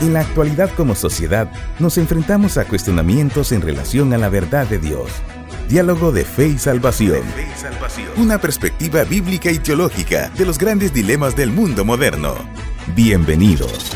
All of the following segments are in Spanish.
En la actualidad como sociedad nos enfrentamos a cuestionamientos en relación a la verdad de Dios. Diálogo de fe y salvación. Una perspectiva bíblica y teológica de los grandes dilemas del mundo moderno. Bienvenidos.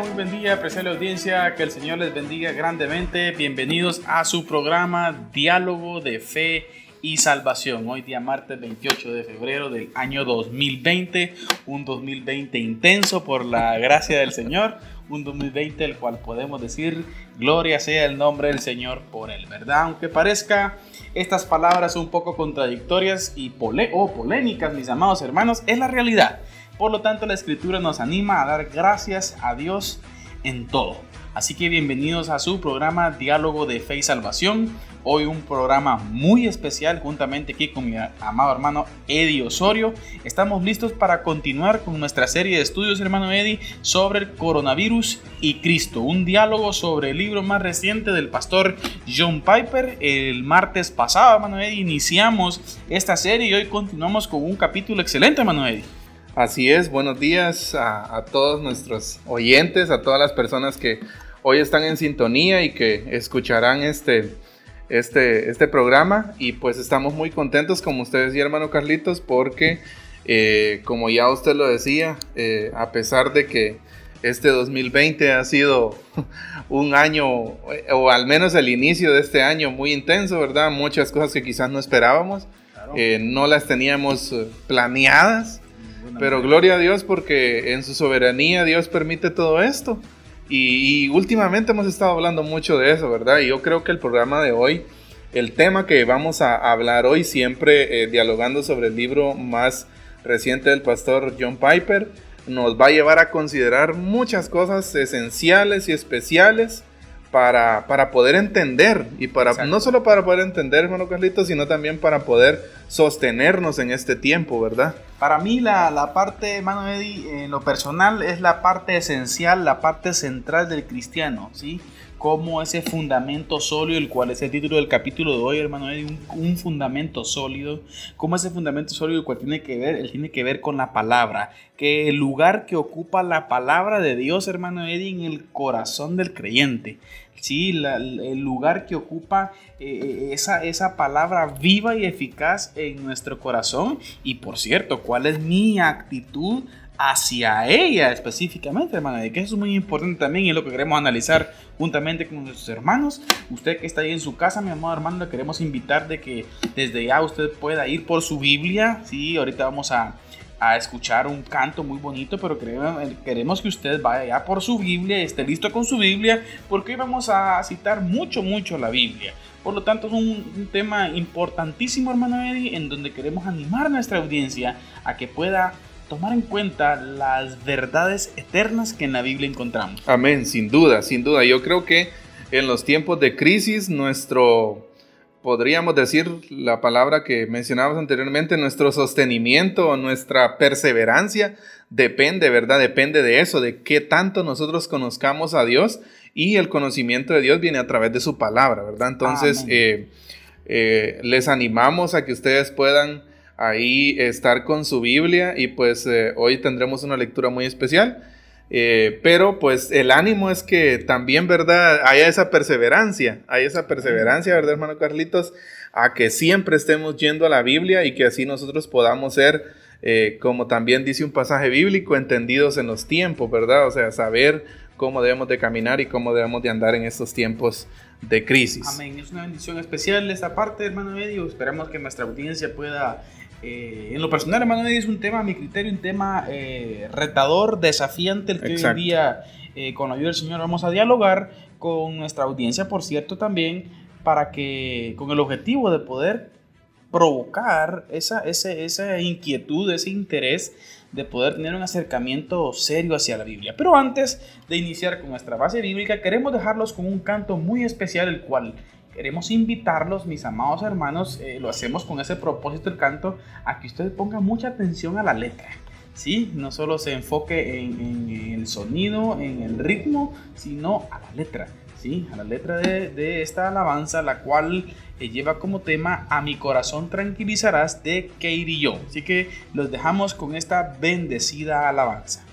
Muy buen día, apreciable audiencia, que el Señor les bendiga grandemente. Bienvenidos a su programa Diálogo de Fe y Salvación. Hoy día martes 28 de febrero del año 2020, un 2020 intenso por la gracia del Señor, un 2020 el cual podemos decir gloria sea el nombre del Señor por él, ¿verdad? Aunque parezca estas palabras un poco contradictorias y o polémicas, mis amados hermanos, es la realidad. Por lo tanto, la escritura nos anima a dar gracias a Dios en todo. Así que bienvenidos a su programa Diálogo de Fe y Salvación. Hoy un programa muy especial juntamente aquí con mi amado hermano Eddie Osorio. Estamos listos para continuar con nuestra serie de estudios, hermano Eddie, sobre el coronavirus y Cristo. Un diálogo sobre el libro más reciente del pastor John Piper. El martes pasado, hermano Eddie, iniciamos esta serie y hoy continuamos con un capítulo excelente, hermano Eddie. Así es, buenos días a, todos nuestros oyentes, a todas las personas que hoy están en sintonía y que escucharán este, este, este programa. Y pues estamos muy contentos, como ustedes y hermano Carlitos, porque eh, como ya usted lo decía, eh, a pesar de que este 2020 ha sido un año, o al menos el inicio de este año muy intenso, ¿verdad? Muchas cosas que quizás no esperábamos, eh, no las teníamos planeadas. Pero gloria a Dios porque en su soberanía Dios permite todo esto. Y, últimamente hemos estado hablando mucho de eso, ¿verdad? Y yo creo que el programa de hoy, el tema que vamos a hablar hoy, siempre eh, dialogando sobre el libro más reciente del pastor John Piper, nos va a llevar a considerar muchas cosas esenciales y especiales para, para poder entender y para no solo para poder entender, hermano Carlitos, sino también para poder sostenernos en este tiempo, ¿verdad? Para mí la, la parte, hermano Eddie, en lo personal es la parte esencial, la parte central del cristiano, ¿sí? Como ese fundamento sólido, el cual es el título del capítulo de hoy, hermano, un, un fundamento sólido, como ese fundamento sólido, el cual tiene que ver, él tiene que ver con la palabra, que el lugar que ocupa la palabra de Dios, hermano Eddie, en el corazón del creyente. Sí, el lugar que ocupa eh, esa, esa palabra viva y eficaz en nuestro corazón. Y por cierto, ¿cuál es mi actitud hacia ella específicamente, hermano, que eso es muy importante también y es lo que queremos analizar juntamente con nuestros hermanos. Usted que está ahí en su casa, mi amado hermano, le queremos invitar de que desde ya usted pueda ir por su Biblia. Sí, ahorita vamos a, a escuchar un canto muy bonito, pero queremos que usted vaya ya por su Biblia, esté listo con su Biblia, porque hoy vamos a citar mucho, mucho la Biblia. Por lo tanto, es un, un tema importantísimo, hermano Eddie, en donde queremos animar a nuestra audiencia a que pueda tomar en cuenta las verdades eternas que en la Biblia encontramos. Amén, sin duda, sin duda. Yo creo que en los tiempos de crisis, nuestro, podríamos decir la palabra que mencionábamos anteriormente, nuestro sostenimiento o nuestra perseverancia depende, ¿verdad? Depende de eso, de qué tanto nosotros conozcamos a Dios y el conocimiento de Dios viene a través de su palabra, ¿verdad? Entonces, eh, eh, les animamos a que ustedes puedan ahí estar con su Biblia y pues eh, hoy tendremos una lectura muy especial. Eh, pero pues el ánimo es que también, ¿verdad? Haya esa perseverancia, hay esa perseverancia, ¿verdad, hermano Carlitos? A que siempre estemos yendo a la Biblia y que así nosotros podamos ser, eh, como también dice un pasaje bíblico, entendidos en los tiempos, ¿verdad? O sea, saber cómo debemos de caminar y cómo debemos de andar en estos tiempos de crisis. Amén. Es una bendición especial esta parte, hermano Medio. Esperamos que nuestra audiencia pueda eh, en lo personal, hermano, es un tema, a mi criterio, un tema eh, retador, desafiante, el que hoy en día, eh, con la ayuda del Señor, vamos a dialogar con nuestra audiencia, por cierto, también, para que, con el objetivo de poder provocar esa, esa inquietud, ese interés de poder tener un acercamiento serio hacia la Biblia. Pero antes de iniciar con nuestra base bíblica, queremos dejarlos con un canto muy especial, el cual queremos invitarlos, mis amados hermanos, eh, lo hacemos con ese propósito el canto, a que ustedes pongan mucha atención a la letra. ¿sí? No solo se enfoque en, el sonido, en el ritmo, sino a la letra, ¿sí? A la letra de, esta alabanza, la cual eh, lleva como tema A mi corazón tranquilizarás de Katie Yo. Así que los dejamos con esta bendecida alabanza.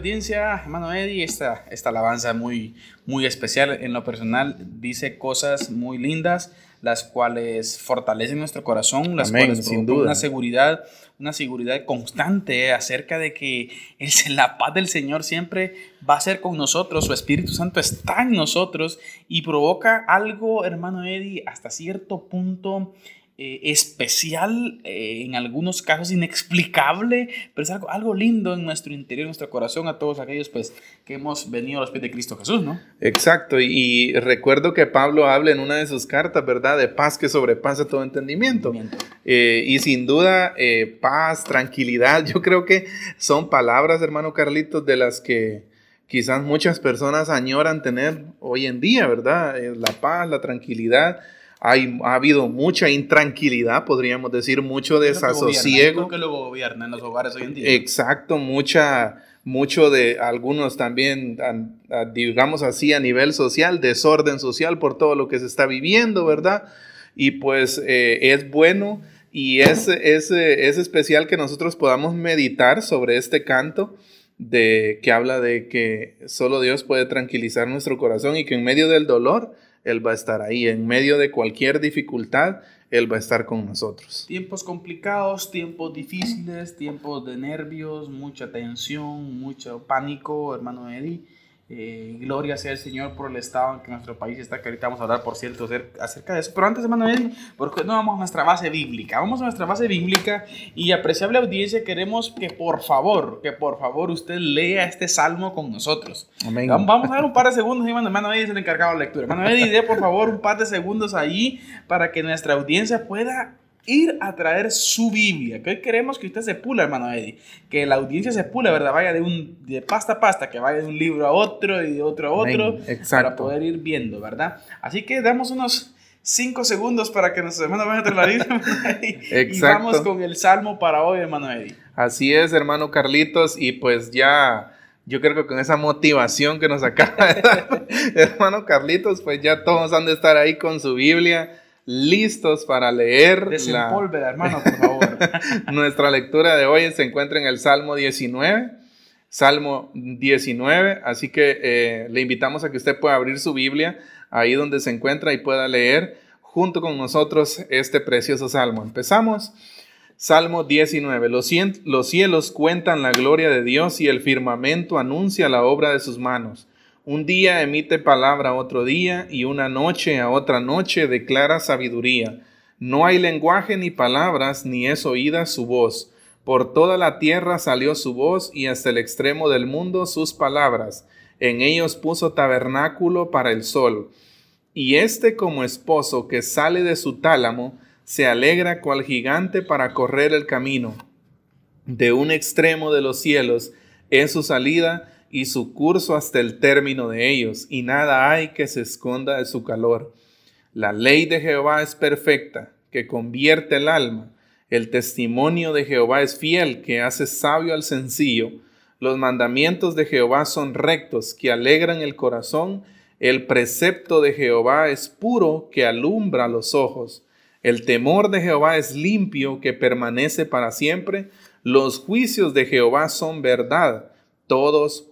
Audiencia, hermano Eddie, esta, esta alabanza muy, muy especial en lo personal dice cosas muy lindas, las cuales fortalecen nuestro corazón, las cuales sin duda. una seguridad, una seguridad constante acerca de que la paz del Señor siempre va a ser con nosotros, su Espíritu Santo está en nosotros y provoca algo, hermano Eddie, hasta cierto punto eh, especial, eh, en algunos casos inexplicable, pero es algo, algo lindo en nuestro interior, en nuestro corazón, a todos aquellos pues, que hemos venido a los pies de Cristo Jesús, ¿no? Exacto, y, recuerdo que Pablo habla en una de sus cartas, ¿verdad? De paz que sobrepasa todo entendimiento. Eh, y sin duda, paz, tranquilidad, yo creo que son palabras, hermano Carlitos, de las que quizás muchas personas añoran tener hoy en día, ¿verdad? la paz, la tranquilidad ha habido mucha intranquilidad, podríamos decir, mucho desasosiego. Que lo gobierna en los hogares hoy en día. Exacto, mucha, mucho de algunos también, digamos así, a nivel social, desorden social por todo lo que se está viviendo, ¿verdad? Y pues eh, es bueno Y es, es, es especial que nosotros podamos meditar sobre este canto de que habla de que solo Dios puede tranquilizar nuestro corazón y que en medio del dolor Él va a estar ahí, en medio de cualquier dificultad Él va a estar con nosotros. Tiempos complicados, tiempos difíciles, tiempos de nervios, mucha tensión, mucho pánico, hermano Eddie eh, gloria sea el Señor por el estado en que nuestro país está, que ahorita vamos a hablar, por cierto, acerca de eso. Pero antes, hermano Edwin, porque no vamos a nuestra base bíblica. Vamos a nuestra base bíblica y apreciable audiencia, queremos que por favor, que por favor usted lea este salmo con nosotros. Vamos a dar un par de segundos, hermano, hermano Edwin es el encargado de lectura. Hermano Edwin, dé por favor un par de segundos ahí para que nuestra audiencia pueda ir a traer su Biblia. Que hoy queremos que usted se pula, hermano Eddie. Que la audiencia se pule, ¿verdad? Vaya de, un, de pasta a pasta, que vaya de un libro a otro y de otro a otro. Para poder ir viendo, ¿verdad? Así que damos unos cinco segundos para que nuestros hermanos vayan a traer la Biblia. y vamos con el salmo para hoy, hermano Eddie. Así es, hermano Carlitos. Y pues ya. Yo creo que con esa motivación que nos acaba de dar, hermano Carlitos, pues ya todos han de estar ahí con su Biblia listos para leer. hermano, por favor. Nuestra lectura de hoy se encuentra en el Salmo 19. Salmo 19, así que eh, le invitamos a que usted pueda abrir su Biblia ahí donde se encuentra y pueda leer junto con nosotros este precioso salmo. Empezamos. Salmo 19. Los, los cielos cuentan la gloria de Dios y el firmamento anuncia la obra de sus manos. Un día emite palabra a otro día y una noche a otra noche declara sabiduría. No hay lenguaje ni palabras, ni es oída su voz. Por toda la tierra salió su voz y hasta el extremo del mundo sus palabras. En ellos puso tabernáculo para el sol. Y éste como esposo que sale de su tálamo, se alegra cual gigante para correr el camino. De un extremo de los cielos es su salida y su curso hasta el término de ellos, y nada hay que se esconda de su calor. La ley de Jehová es perfecta, que convierte el alma. El testimonio de Jehová es fiel, que hace sabio al sencillo. Los mandamientos de Jehová son rectos, que alegran el corazón. El precepto de Jehová es puro, que alumbra los ojos. El temor de Jehová es limpio, que permanece para siempre. Los juicios de Jehová son verdad, todos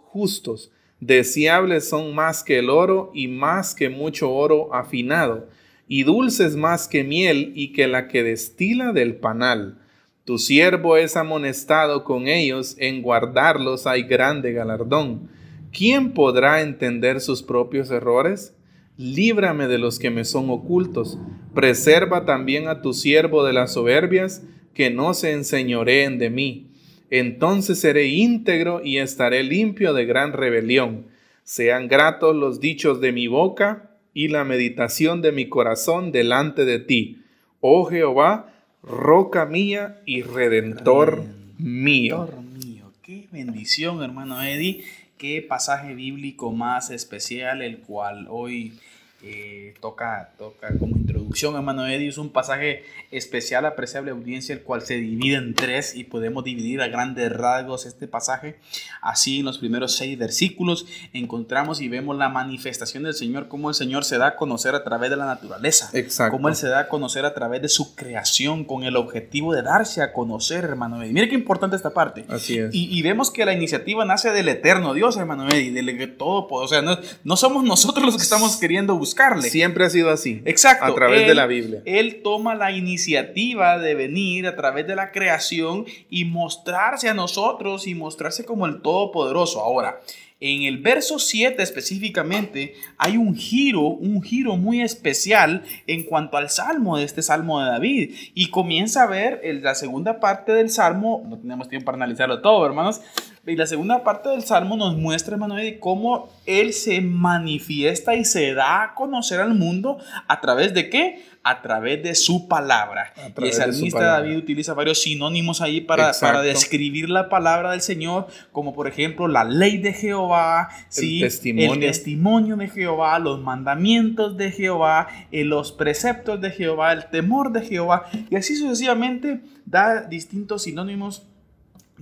Deseables son más que el oro y más que mucho oro afinado, y dulces más que miel y que la que destila del panal. Tu siervo es amonestado con ellos, en guardarlos hay grande galardón. ¿Quién podrá entender sus propios errores? Líbrame de los que me son ocultos. Preserva también a tu siervo de las soberbias, que no se enseñoreen de mí entonces seré íntegro y estaré limpio de gran rebelión. Sean gratos los dichos de mi boca y la meditación de mi corazón delante de ti. Oh Jehová, roca mía y redentor, mío. Redentor mío. Qué bendición, hermano Eddie. Qué pasaje bíblico más especial, el cual hoy eh, toca, toca como introducción, hermano Eddie, es un pasaje especial, apreciable audiencia, el cual se divide en tres y podemos dividir a grandes rasgos este pasaje. Así en los primeros seis versículos encontramos y vemos la manifestación del Señor, cómo el Señor se da a conocer a través de la naturaleza, Exacto. cómo Él se da a conocer a través de su creación con el objetivo de darse a conocer, hermano Eddie. Mire qué importante esta parte. Así es. Y, vemos que la iniciativa nace del eterno Dios, hermano Eddie, del todo, o sea, no, no somos nosotros los que estamos queriendo buscar buscarle. Siempre ha sido así. Exacto. A través de la Biblia. Él toma la iniciativa de venir a través de la creación y mostrarse a nosotros y mostrarse como el Todopoderoso. Ahora, en el verso 7 específicamente hay un giro, un giro muy especial en cuanto al salmo de este salmo de David. Y comienza a ver la segunda parte del salmo, no tenemos tiempo para analizarlo todo, hermanos, y la segunda parte del Salmo nos muestra, hermano, cómo Él se manifiesta y se da a conocer al mundo a través de qué? A través de su palabra. Y el salmista David utiliza varios sinónimos ahí para, para, describir la palabra del Señor, como por ejemplo la ley de Jehová, el, testimonio. el testimonio de Jehová, los mandamientos de Jehová, eh, los preceptos de Jehová, el temor de Jehová, y así sucesivamente da distintos sinónimos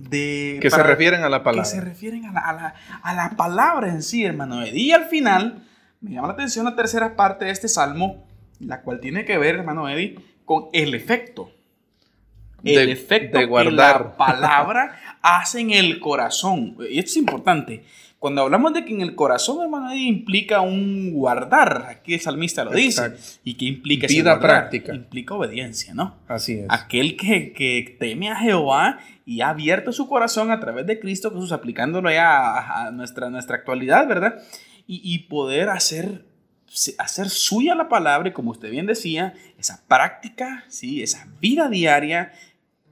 que se refieren a la palabra. Que se refieren a la, a la, palabra en sí, hermano. Y al final, me llama la atención la tercera parte de este salmo, la cual tiene que ver, hermano Eddie, con el efecto. el efecto de que la palabra hace en el corazón. Y esto es importante. Cuando hablamos de que en el corazón, hermano, implica un guardar, aquí el salmista lo dice. ¿Y qué implica Vida práctica. Implica obediencia, ¿no? Así es. Aquel que, que, teme a Jehová y ha abierto su corazón a través de Cristo Jesús, aplicándolo ya a, nuestra, nuestra actualidad, ¿verdad? Y, y poder hacer hacer suya la palabra y como usted bien decía, esa práctica, ¿sí? esa vida diaria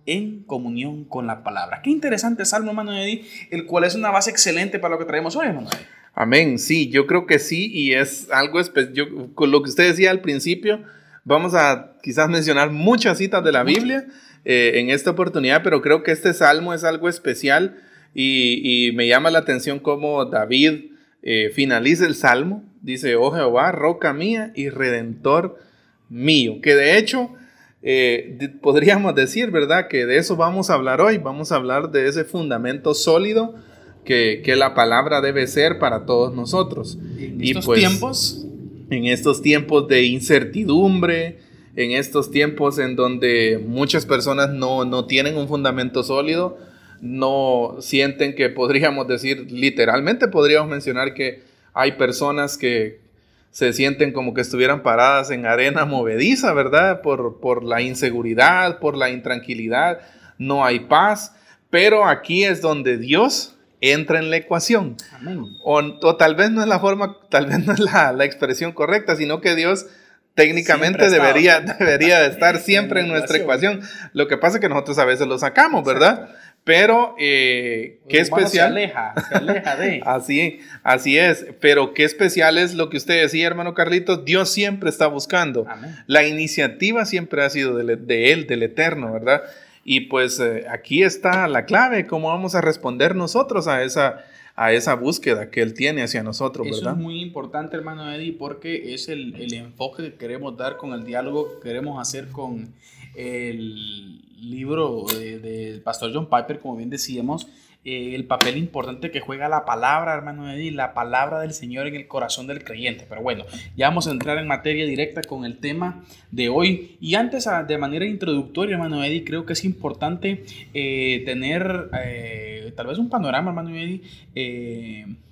en comunión con la palabra. Qué interesante Salmo, hermano el cual es una base excelente para lo que traemos hoy, hermano Amén, sí, yo creo que sí, y es algo especial. Con lo que usted decía al principio, vamos a quizás mencionar muchas citas de la Biblia eh, en esta oportunidad, pero creo que este salmo es algo especial y, me llama la atención cómo David eh, finaliza el salmo. Dice, oh Jehová, roca mía y redentor mío, que de hecho eh, podríamos decir, ¿verdad? Que de eso vamos a hablar hoy. Vamos a hablar de ese fundamento sólido que, la palabra debe ser para todos nosotros. En estos pues, tiempos. En estos tiempos de incertidumbre, en estos tiempos en donde muchas personas no, no tienen un fundamento sólido, no sienten que podríamos decir, literalmente podríamos mencionar que hay personas que, se sienten como que estuvieran paradas en arena movediza, ¿verdad? Por, por la inseguridad, por la intranquilidad, no hay paz, pero aquí es donde Dios entra en la ecuación. O, tal vez no es la forma, tal vez no es la, la expresión correcta, sino que Dios técnicamente debería, debería de estar siempre en, nuestra ecuación. Lo que pasa es que nosotros a veces lo sacamos, ¿verdad? Pero eh, qué especial. Se aleja, se aleja de. así, así es. Pero qué especial es lo que usted decía, hermano Carlitos. Dios siempre está buscando. La iniciativa siempre ha sido de, Él, del Eterno, ¿verdad? Y pues eh, aquí está la clave, cómo vamos a responder nosotros a esa, a esa búsqueda que Él tiene hacia nosotros, ¿verdad? Eso es muy importante, hermano Eddie, porque es el, el enfoque que queremos dar con el diálogo que queremos hacer con el libro del pastor John Piper, como bien decíamos, eh, el papel importante que juega la palabra, hermano Eddie, la palabra del Señor en el corazón del creyente. Pero bueno, ya vamos a entrar en materia directa con el tema de hoy. Y antes, de manera introductoria, hermano Eddie, creo que es importante eh, tener eh, tal vez un panorama, hermano Eddie,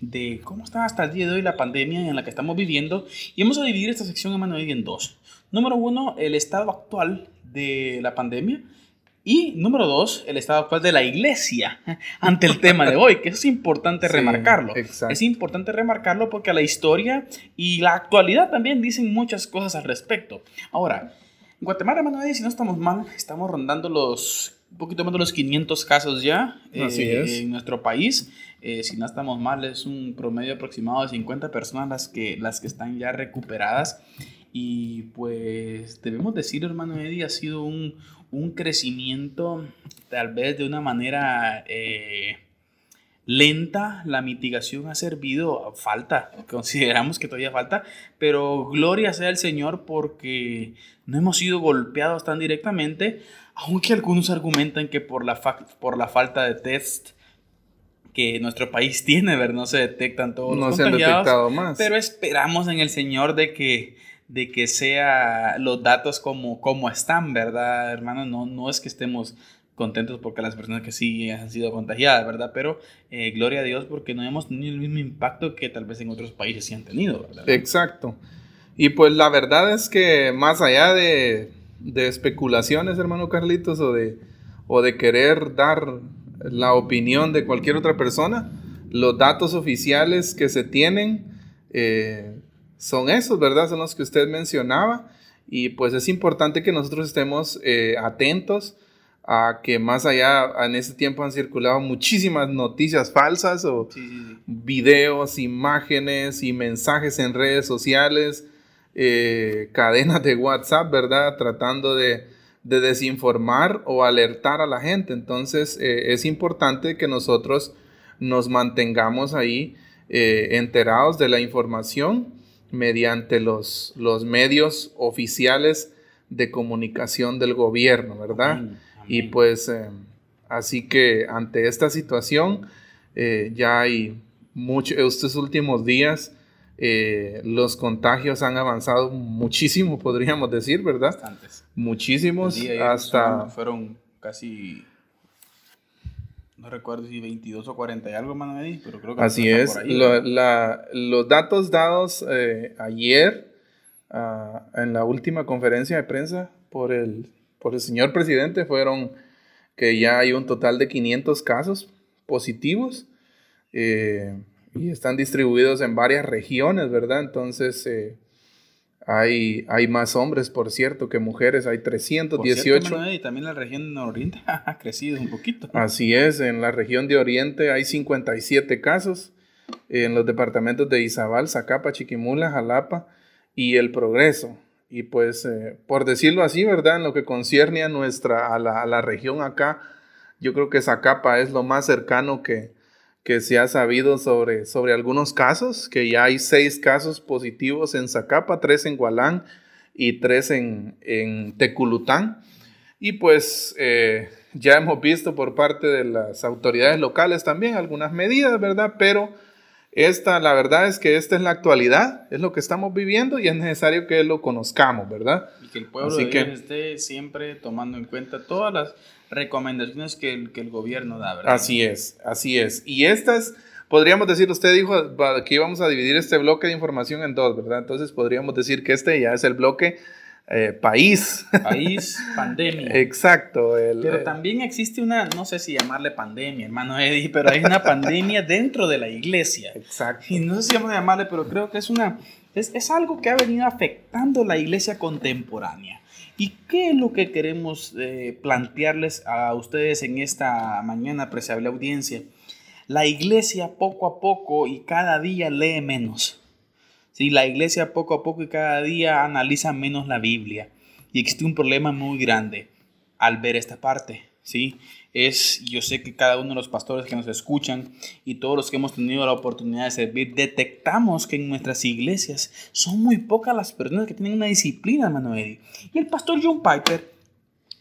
de cómo está hasta el día de hoy la pandemia en la que estamos viviendo. Y vamos a dividir esta sección, hermano Eddie, en dos. Número uno, el estado actual de la pandemia. Y número dos, el estado actual de la iglesia ante el tema de hoy, que eso es importante remarcarlo. Es importante remarcarlo porque la historia y la actualidad también dicen muchas cosas al respecto. Ahora, en Guatemala, hermano, si no estamos mal, estamos rondando los un poquito más de los 500 casos ya eh, en nuestro país. Eh, si no estamos mal, es un promedio aproximado de 50 personas las que, las que están ya recuperadas. Y pues debemos decir, hermano Eddie, ha sido un, un crecimiento tal vez de una manera eh, lenta. La mitigación ha servido, falta, consideramos que todavía falta, pero gloria sea el Señor porque no hemos sido golpeados tan directamente, aunque algunos argumentan que por la, por la falta de test que nuestro país tiene, ver, no se detectan todos no los se han detectado más. Pero esperamos en el Señor de que de que sea los datos como, como están, ¿verdad, hermano? No, no es que estemos contentos porque las personas que sí han sido contagiadas, ¿verdad? Pero eh, gloria a Dios porque no hemos tenido el mismo impacto que tal vez en otros países sí han tenido, ¿verdad? Exacto. Y pues la verdad es que más allá de, de especulaciones, hermano Carlitos, o de, o de querer dar la opinión de cualquier otra persona, los datos oficiales que se tienen eh, son esos, ¿verdad? Son los que usted mencionaba. Y pues es importante que nosotros estemos eh, atentos a que más allá en este tiempo han circulado muchísimas noticias falsas o videos, imágenes y mensajes en redes sociales, eh, cadenas de WhatsApp, ¿verdad? Tratando de, desinformar o alertar a la gente. Entonces eh, es importante que nosotros nos mantengamos ahí enterados de la información mediante los, los medios oficiales de comunicación del gobierno, ¿verdad? Y pues eh, así que ante esta situación eh, ya hay mucho, estos últimos días eh, los contagios han avanzado muchísimo, podríamos decir, ¿verdad? Bastantes. Muchísimos, hasta... Fueron casi no recuerdo si 22 o 40 y algo, Eddie, pero creo que Así es. los datos dados eh, ayer ah, en la última conferencia de prensa por el, por el señor presidente fueron que ya hay un total de 500 casos positivos eh, y están distribuidos en varias regiones, ¿verdad? Entonces, eh, hay, hay más hombres, por cierto, que mujeres. Hay 318. y también la región de Oriente ha crecido un poquito. Así es, en la región de Oriente hay 57 casos. En los departamentos de Izabal, Zacapa, Chiquimula, Jalapa y El Progreso. Y pues, eh, por decirlo así, ¿verdad? En lo que concierne a nuestra, a la, a la región acá, yo creo que Zacapa es lo más cercano que, que se ha sabido sobre, sobre algunos casos, que ya hay seis casos positivos en Zacapa, tres en Gualán y tres en, en Teculután. Y pues eh, ya hemos visto por parte de las autoridades locales también algunas medidas, ¿verdad? Pero esta, la verdad es que esta es la actualidad, es lo que estamos viviendo y es necesario que lo conozcamos, ¿verdad? Y que el pueblo de esté siempre tomando en cuenta todas las recomendaciones que el, que el gobierno da, ¿verdad? Así es, así es. Y estas, podríamos decir, usted dijo que íbamos a dividir este bloque de información en dos, ¿verdad? Entonces podríamos decir que este ya es el bloque eh, país. País, pandemia. Exacto. pero eh, también existe una, no sé si llamarle pandemia, hermano Eddie, pero hay una pandemia dentro de la iglesia. Exacto. Y no sé si vamos a llamarle, pero creo que es una, es, es algo que ha venido afectando la iglesia contemporánea. ¿Y qué es lo que queremos eh, plantearles a ustedes en esta mañana, apreciable audiencia? La iglesia poco a poco y cada día lee menos. ¿Sí? La iglesia poco a poco y cada día analiza menos la Biblia. Y existe un problema muy grande al ver esta parte. ¿sí? es, yo sé que cada uno de los pastores que nos escuchan y todos los que hemos tenido la oportunidad de servir, detectamos que en nuestras iglesias son muy pocas las personas que tienen una disciplina, Eddie. Y el pastor John Piper,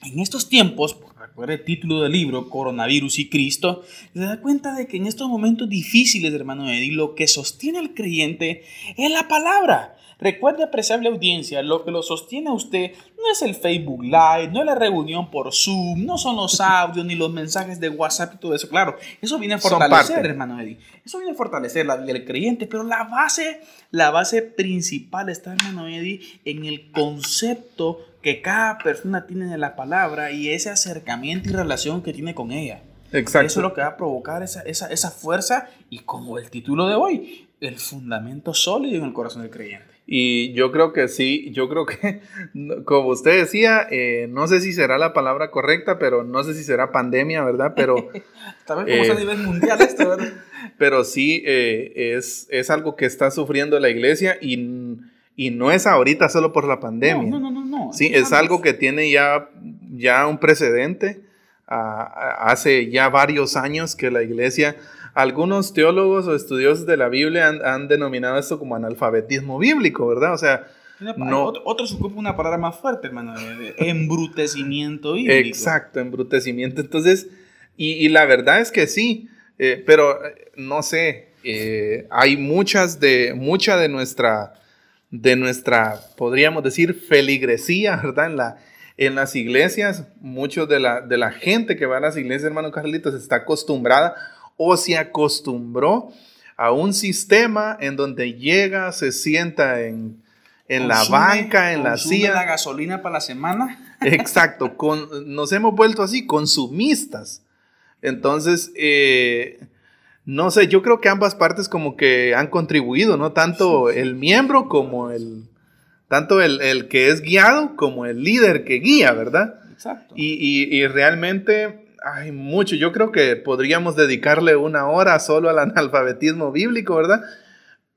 en estos tiempos, recuerda el título del libro, Coronavirus y Cristo, se da cuenta de que en estos momentos difíciles, hermano Eddie, lo que sostiene al creyente es la palabra. Recuerde, apreciable audiencia, lo que lo sostiene a usted no es el Facebook Live, no es la reunión por Zoom, no son los audios ni los mensajes de WhatsApp y todo eso. Claro, eso viene a fortalecer, hermano Eddie. Eso viene a fortalecer la vida del creyente, pero la base, la base principal está, hermano Eddie, en el concepto que cada persona tiene de la palabra y ese acercamiento y relación que tiene con ella. Exacto. Eso es lo que va a provocar esa, esa, esa fuerza y como el título de hoy, el fundamento sólido en el corazón del creyente. Y yo creo que sí, yo creo que, como usted decía, eh, no sé si será la palabra correcta, pero no sé si será pandemia, ¿verdad? Pero... Tal vez como a nivel mundial esto, ¿verdad? Pero sí, eh, es, es algo que está sufriendo la iglesia y, y, no es ahorita solo por la pandemia. No, no, no, no. Sí, es algo que tiene ya, ya un precedente. hace ya varios años que la iglesia algunos teólogos o estudiosos de la Biblia han, denominado esto como analfabetismo bíblico, ¿verdad? O sea, no, otros ocupan una palabra más fuerte, hermano, embrutecimiento bíblico. Exacto, embrutecimiento. Entonces, y, la verdad es que sí, eh, pero eh, no sé, eh, hay muchas de, mucha de nuestra, de nuestra, podríamos decir, feligresía, ¿verdad? En, la, en las iglesias, mucho de la, de la gente que va a las iglesias, hermano Carlitos, está acostumbrada o se acostumbró a un sistema en donde llega, se sienta en, en la banca, en la silla. la gasolina para la semana. Exacto, con, nos hemos vuelto así, consumistas. Entonces, eh, no sé, yo creo que ambas partes como que han contribuido, ¿no? Tanto el miembro como el, tanto el, que es guiado como el líder que guía, ¿verdad? Exacto. Y, y realmente hay mucho. Yo creo que podríamos dedicarle una hora solo al analfabetismo bíblico, ¿verdad?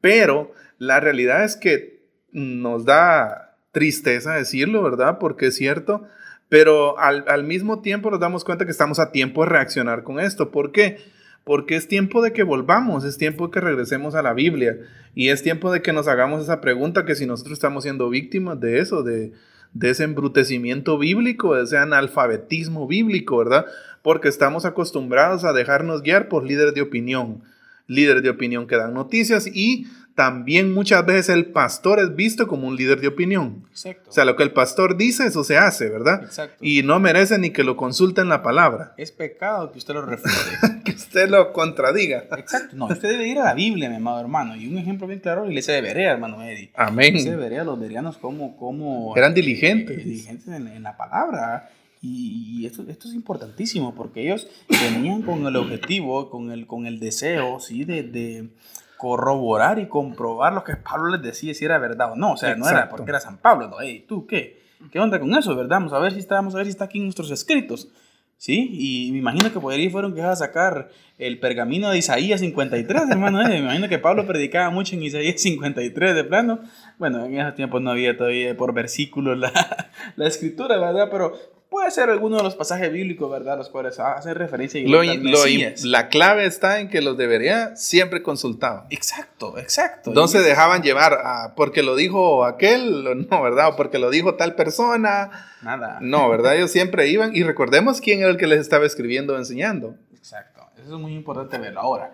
Pero la realidad es que nos da tristeza decirlo, ¿verdad? Porque es cierto. Pero al, mismo tiempo nos damos cuenta que estamos a tiempo de reaccionar con esto. ¿Por qué? Porque es tiempo de que volvamos, es tiempo de que regresemos a la Biblia y es tiempo de que nos hagamos esa pregunta que si nosotros estamos siendo víctimas de eso, de, de ese embrutecimiento bíblico, de ese analfabetismo bíblico, ¿verdad? porque estamos acostumbrados a dejarnos guiar por líderes de opinión, líderes de opinión que dan noticias y también muchas veces el pastor es visto como un líder de opinión. Exacto. O sea, lo que el pastor dice, eso se hace, ¿verdad? Exacto. Y no merece ni que lo consulten la palabra, es pecado que usted lo refute. que usted lo contradiga. Exacto. No, usted debe ir a la Biblia, mi amado hermano. Y un ejemplo bien claro, la iglesia de Berea, hermano Eddie. La iglesia de Amén. Berea, los bereanos, como, como Eran diligentes. eh, diligentes en, en la palabra. Y, y esto, esto es importantísimo porque ellos venían con el objetivo, con el, con el deseo, ¿sí? De, de corroborar y comprobar lo que Pablo les decía, si era verdad o no. O sea, no era Exacto. porque era San Pablo, no. Ey, ¿tú qué? ¿Qué onda con eso, verdad? Vamos a ver si está, vamos a ver si está aquí en nuestros escritos. ¿Sí? Y me imagino que por ahí fueron que a sacar el pergamino de Isaías 53, hermano. ¿eh? Me imagino que Pablo predicaba mucho en Isaías 53, de plano. Bueno, en esos tiempos no había todavía por versículos la, la escritura, ¿verdad? Pero puede ser alguno de los pasajes bíblicos, ¿verdad? Los cuales hacen referencia Lo- al lo- Mesías. la clave está en que los debería siempre consultaban. Exacto, exacto. No se dejaban llevar a porque lo dijo aquel, no, ¿verdad? O porque lo dijo tal persona. Nada. No, ¿verdad? Ellos siempre iban y recordemos quién era el que les estaba escribiendo o enseñando. Exacto. Eso es muy importante verlo. Ahora,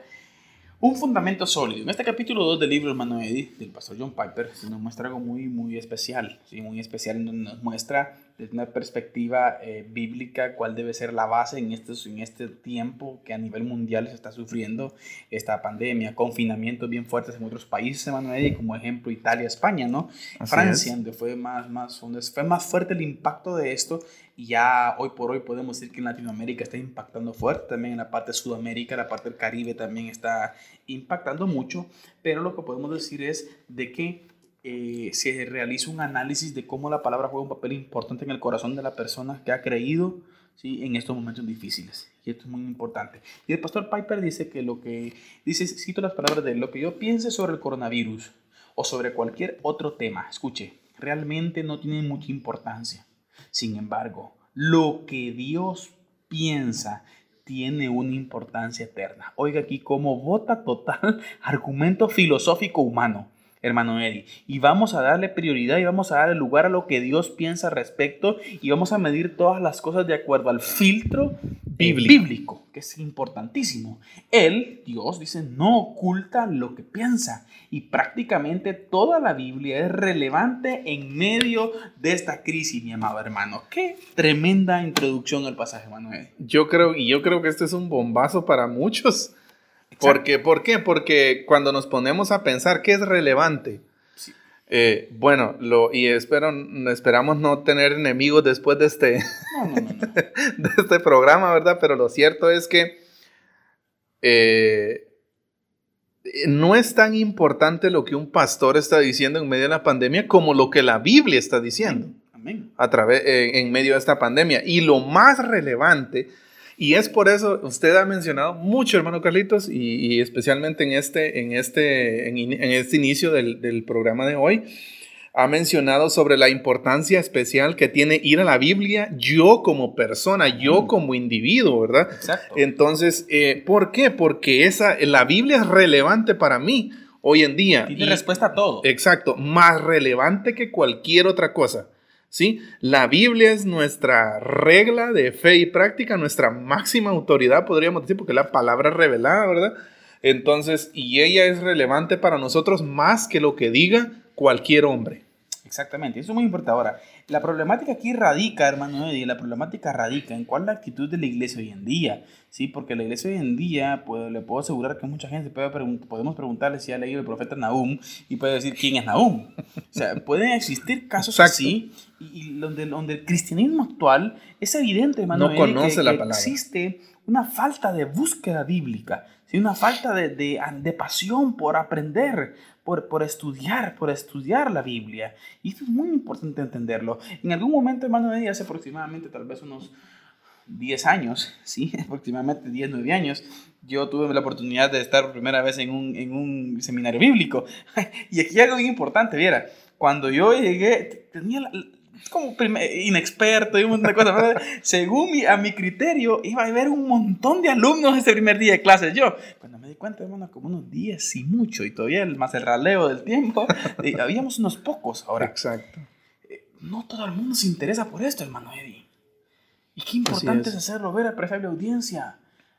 un fundamento sólido. En este capítulo 2 del libro Hermano Eddie, del pastor John Piper, se nos muestra algo muy, muy especial. ¿sí? Muy especial, nos muestra desde una perspectiva eh, bíblica cuál debe ser la base en, estos, en este tiempo que a nivel mundial se está sufriendo esta pandemia, confinamientos bien fuertes en otros países, hermano Eddie, como ejemplo Italia, España, ¿no? Así Francia, es. donde fue más, más, donde fue más fuerte el impacto de esto y ya hoy por hoy podemos decir que en Latinoamérica está impactando fuerte, también en la parte de Sudamérica, la parte del Caribe también está impactando mucho, pero lo que podemos decir es de que eh, se realiza un análisis de cómo la palabra juega un papel importante en el corazón de la persona que ha creído ¿sí? en estos momentos difíciles. Y esto es muy importante. Y el pastor Piper dice que lo que dice, cito las palabras de él, lo que yo piense sobre el coronavirus o sobre cualquier otro tema, escuche, realmente no tiene mucha importancia. Sin embargo, lo que Dios piensa tiene una importancia eterna. Oiga aquí como vota total argumento filosófico humano, hermano Eddie. Y vamos a darle prioridad y vamos a darle lugar a lo que Dios piensa al respecto y vamos a medir todas las cosas de acuerdo al filtro Bíblico. bíblico, que es importantísimo. Él, Dios, dice, no oculta lo que piensa. Y prácticamente toda la Biblia es relevante en medio de esta crisis, mi amado hermano. Qué tremenda introducción al pasaje, Manuel. Yo creo, y yo creo que este es un bombazo para muchos. Porque, ¿Por qué? Porque cuando nos ponemos a pensar qué es relevante, Sí. eh, bueno, lo, y espero, esperamos no tener enemigos después de este, No, no, no, no. de este programa, ¿verdad? Pero lo cierto es que eh, no es tan importante lo que un pastor está diciendo en medio de la pandemia como lo que la Biblia está diciendo Amén. a través, eh, en medio de esta pandemia. Y lo más relevante, y es por eso, usted ha mencionado mucho, hermano Carlitos, y, y especialmente en este, en este, en este inicio del, del programa de hoy, ha mencionado sobre la importancia especial que tiene ir a la Biblia yo como persona, yo Mm. como individuo, ¿verdad? Exacto. Entonces, eh, ¿por qué? Porque esa, la Biblia es relevante para mí hoy en día. Tiene Y- respuesta a todo. Exacto, más relevante que cualquier otra cosa. ¿Sí? La Biblia es nuestra regla de fe y práctica, nuestra máxima autoridad, podríamos decir, porque es la palabra revelada, ¿verdad? Entonces, y ella es relevante para nosotros más que lo que diga cualquier hombre. Exactamente, eso es muy importante. Ahora, la problemática aquí radica, hermano Eddie, la problemática radica en cuál es la actitud de la iglesia hoy en día, ¿sí? Porque la iglesia hoy en día, pues, le puedo asegurar que mucha gente puede pregun- podemos preguntarle si ha leído el profeta Nahum y puede decir quién es Nahum. O sea, pueden existir casos Exacto. así y, y donde, donde el cristianismo actual es evidente, hermano No Eddie, conoce que- la que palabra. existe una falta de búsqueda bíblica, ¿sí? una falta de, de, de pasión por aprender, por, por estudiar, por estudiar la Biblia. Y esto es muy importante entenderlo. En algún momento, hermano de hace aproximadamente tal vez unos 10 años, ¿sí? aproximadamente 10, 9 años, yo tuve la oportunidad de estar por primera vez en un, en un seminario bíblico. y aquí hay algo bien importante, viera, cuando yo llegué, tenía la, como inexperto y un montón de cosas. Según mi, a mi criterio, iba a haber un montón de alumnos ese primer día de clases. Yo, cuando me di cuenta, hermano, como unos 10 y mucho, y todavía el, más el raleo del tiempo, y habíamos unos pocos. Ahora, Exacto. no todo el mundo se interesa por esto, hermano Eddie. Y qué importante es. es. hacerlo ver a prefable audiencia.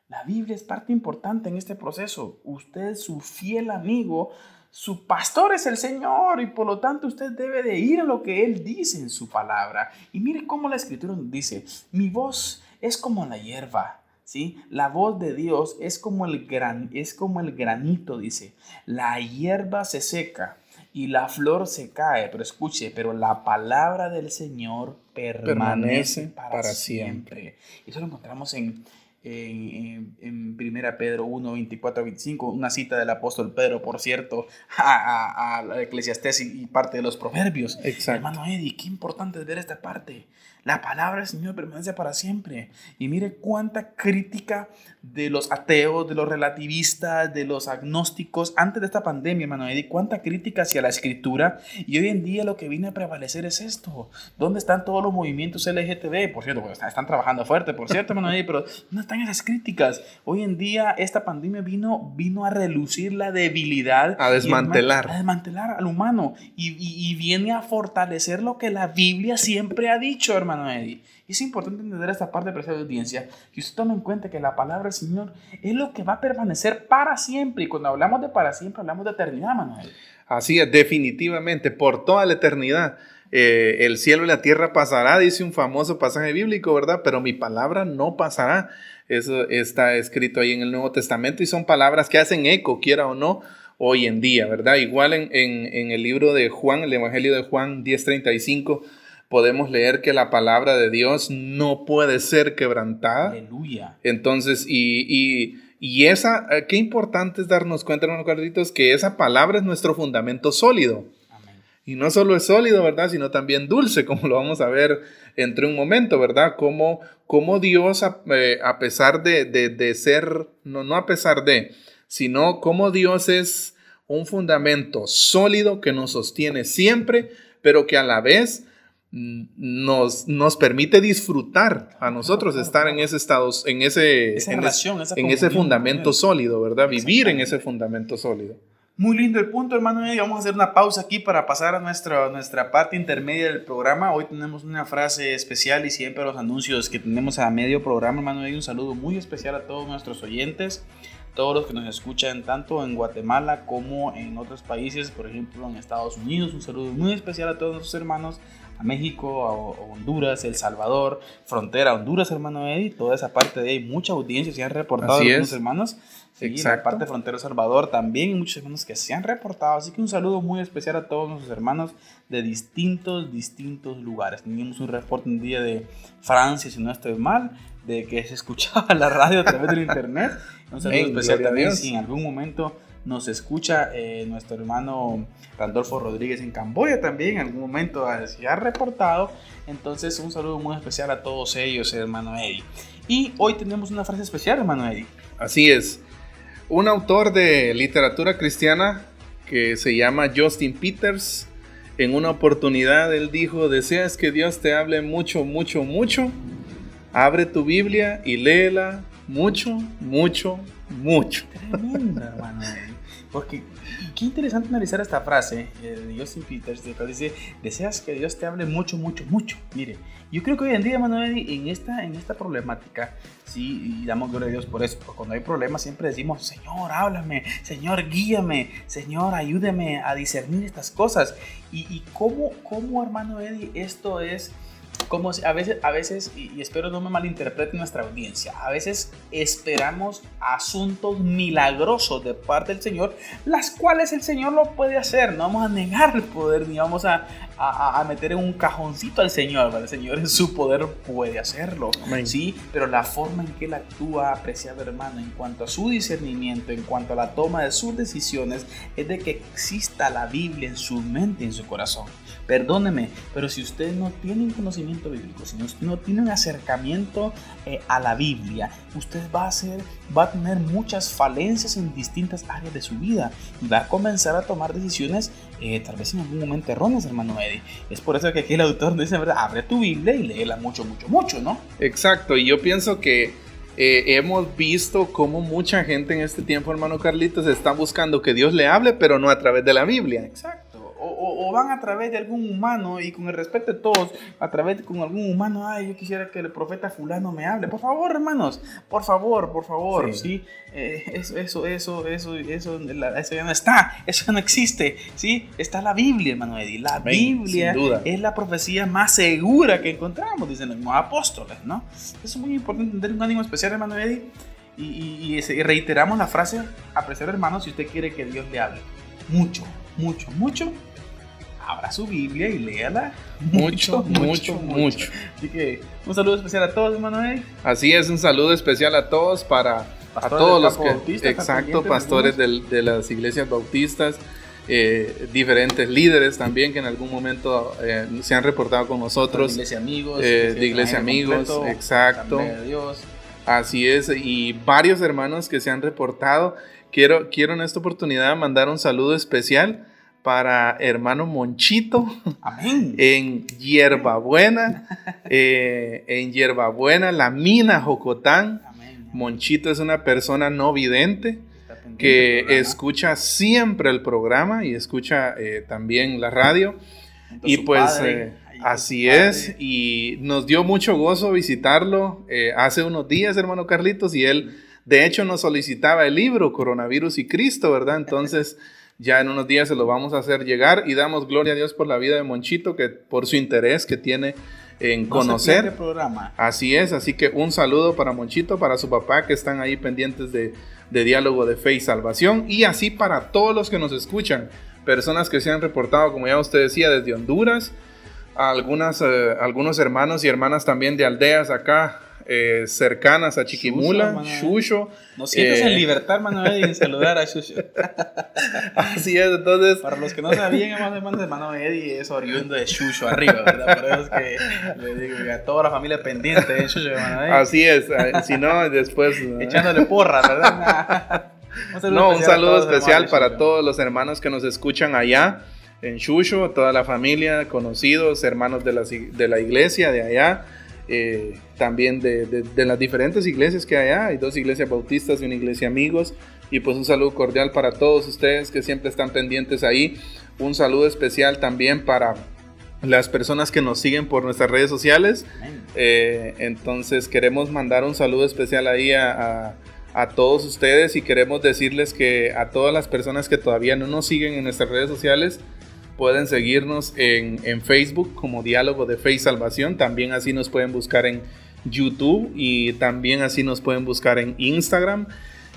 La Biblia es parte importante en este proceso. Usted, su fiel amigo, su pastor es el Señor y por lo tanto usted debe de ir a lo que Él dice en su palabra. Y mire cómo la escritura nos dice, mi voz es como la hierba. ¿Sí? La voz de Dios es como, el gran, es como el granito, dice. La hierba se seca y la flor se cae, pero escuche, pero la palabra del Señor permanece, para, siempre. Y eso lo encontramos en en, en, Primera Pedro 1, 24 25, una cita del apóstol Pedro, por cierto, a, a, la Eclesiastés y, parte de los proverbios. Exacto. Hermano Eddie, qué importante es ver esta parte. La palabra del Señor permanece para siempre. Y mire cuánta crítica de los ateos, de los relativistas, de los agnósticos antes de esta pandemia, hermano Eddie, cuánta crítica hacia la escritura. Y hoy en día lo que viene a prevalecer es esto. ¿Dónde están todos los movimientos LGTB? Por cierto, están trabajando fuerte, por cierto, hermano Eddie, pero no están esas críticas. Hoy en día esta pandemia vino, vino a relucir la debilidad. A desmantelar. a desmantelar al humano. Y, y viene a fortalecer lo que la Biblia siempre ha dicho, hermano hermano Eddie. es importante entender esta parte, de audiencia, que usted tome en cuenta que la palabra del Señor es lo que va a permanecer para siempre. Y cuando hablamos de para siempre, hablamos de eternidad, Manuel. Así es, definitivamente, por toda la eternidad. Eh, el cielo y la tierra pasará, dice un famoso pasaje bíblico, ¿verdad? Pero mi palabra no pasará. Eso está escrito ahí en el Nuevo Testamento y son palabras que hacen eco, quiera o no, hoy en día, ¿verdad? Igual en, en el libro de Juan, el Evangelio de Juan 10:35 podemos leer que la palabra de Dios no puede ser quebrantada. Aleluya. Entonces, y, y, y esa, eh, qué importante es darnos cuenta, hermano Carlitos, que esa palabra es nuestro fundamento sólido. Amén. Y no solo es sólido, ¿verdad? Sino también dulce, como lo vamos a ver entre un momento, ¿verdad? Como, como Dios, a, eh, a pesar de, de, de, ser, no, no a pesar de, sino como Dios es un fundamento sólido que nos sostiene siempre, pero que a la vez nos, nos permite disfrutar a nosotros estar en ese estado, en ese, en, ese fundamento sólido, ¿verdad? Vivir en ese fundamento sólido. Muy lindo el punto, hermano. Y vamos a hacer una pausa aquí para pasar a nuestra, nuestra parte intermedia del programa. Hoy tenemos una frase especial y siempre los anuncios que tenemos a medio programa, hermano. Y un saludo muy especial a todos nuestros oyentes, todos los que nos escuchan tanto en Guatemala como en otros países, por ejemplo en Estados Unidos. Un saludo muy especial a todos nuestros hermanos México, a, Honduras, El Salvador, frontera Honduras, hermano Eddie, toda esa parte de ahí, mucha audiencia se han reportado algunos hermanos. Sí, la parte de frontera Salvador también muchos hermanos que se han reportado. Así que un saludo muy especial a todos nuestros hermanos de distintos, distintos lugares. Teníamos un reporte un día de Francia, si no estoy mal, de que se escuchaba la radio a través del internet. Un saludo especial también si en algún momento nos escucha eh, nuestro hermano Randolfo Rodríguez en Camboya también, en algún momento se ha reportado. Entonces, un saludo muy especial a todos ellos, hermano Eddie. Y hoy tenemos una frase especial, hermano Eddie. Así es. Un autor de literatura cristiana que se llama Justin Peters, en una oportunidad él dijo, deseas que Dios te hable mucho, mucho, mucho, abre tu Biblia y léela mucho, mucho, mucho. Tremenda, hermano. Porque qué interesante analizar esta frase eh, de Justin Peters, que dice, deseas que Dios te hable mucho, mucho, mucho. Mire, yo creo que hoy en día, Manuel, en esta, en esta problemática, sí, y damos gloria a Dios por eso, porque cuando hay problemas siempre decimos, Señor, háblame, Señor, guíame, Señor, ayúdame a discernir estas cosas. Y, y cómo, cómo, hermano Eddie, esto es como a veces, a veces y, espero no me malinterprete nuestra audiencia, a veces esperamos asuntos milagrosos de parte del Señor, las cuales el Señor lo puede hacer. No vamos a negar el poder ni vamos a, a, meter en un cajoncito al Señor. El Señor en su poder puede hacerlo. Sí, pero la forma en que Él actúa, apreciado hermano, en cuanto a su discernimiento, en cuanto a la toma de sus decisiones, es de que exista la Biblia en su mente, en su corazón. Perdóneme, pero si usted no tiene un conocimiento bíblico, si no tiene un acercamiento eh, a la Biblia, usted va a, ser, va a tener muchas falencias en distintas áreas de su vida y va a comenzar a tomar decisiones eh, tal vez en algún momento erróneas, hermano Eddie. Es por eso que aquí el autor dice, ¿verdad? Abre tu Biblia y léela mucho, mucho, mucho, ¿no? Exacto, y yo pienso que eh, hemos visto cómo mucha gente en este tiempo, hermano Carlitos, está buscando que Dios le hable, pero no a través de la Biblia. Exacto. O, o van a través de algún humano y con el respeto de todos, a través de con algún humano, ay, yo quisiera que el profeta fulano me hable. Por favor, hermanos, por favor, por favor, sí. Eh, eso, eso, eso, eso, eso, eso ya no está, eso ya no existe, ¿sí? Está la Biblia, hermano Eddie. La Biblia es la profecía más segura que encontramos, dicen los mismos apóstoles, ¿no? Eso es muy importante entender un ánimo especial, hermano Eddie. Y, y, reiteramos la frase, apreciar hermano, si usted quiere que Dios le hable mucho, mucho, mucho, abra su Biblia y léala mucho, mucho, mucho. Así que un saludo especial a todos, Eddie. Así es, un saludo especial a todos para a todos los que, exacto, pastores de las iglesias bautistas, eh, diferentes líderes también que en algún momento eh, se han reportado con nosotros. De iglesia amigos, eh, de iglesia amigos, exacto. Así es, y varios hermanos que se han reportado. Quiero, quiero en esta oportunidad mandar un saludo especial para hermano Monchito Amén. en Hierbabuena, eh, en Hierbabuena, la mina Jocotán. Monchito es una persona no vidente que escucha siempre el programa y escucha eh, también la radio. y pues eh, así es, y nos dio mucho gozo visitarlo hace unos días, hermano Carlitos, y él de hecho nos solicitaba el libro Coronavirus y Cristo, ¿verdad? Entonces... Ya en unos días se lo vamos a hacer llegar y damos gloria a Dios por la vida de Monchito, que por su interés que tiene en conocer. programa. Así es, así que un saludo para Monchito, para su papá que están ahí pendientes de, diálogo de fe y salvación y así para todos los que nos escuchan, personas que se han reportado, como ya usted decía, desde Honduras, algunas, eh, algunos hermanos y hermanas también de aldeas acá eh, cercanas a Chiquimula, Shusho. Nos sientes en eh, libertad, hermano Eddie, en saludar a Shusho. Así es, entonces. Para los que no sabían, hermano, hermano Eddie es oriundo de Shusho arriba, ¿verdad? Por eso es que le digo a toda la familia pendiente de Shusho, hermano Eddie. Así es, si no, después. Echándole porras, ¿verdad? un no, un saludo especial para todos los hermanos que nos escuchan allá en Shusho, toda la familia, conocidos, hermanos de la, de la iglesia de allá. Eh, también de, las diferentes iglesias que hay. Hay dos iglesias bautistas y una iglesia amigos. Y pues un saludo cordial para todos ustedes que siempre están pendientes ahí. Un saludo especial también para las personas que nos siguen por nuestras redes sociales. Eh, entonces queremos mandar un saludo especial ahí a, a, todos ustedes y queremos decirles que a todas las personas que todavía no nos siguen en nuestras redes sociales, Pueden seguirnos en, Facebook como Diálogo de Fe y Salvación. También así nos pueden buscar en YouTube y también así nos pueden buscar en Instagram.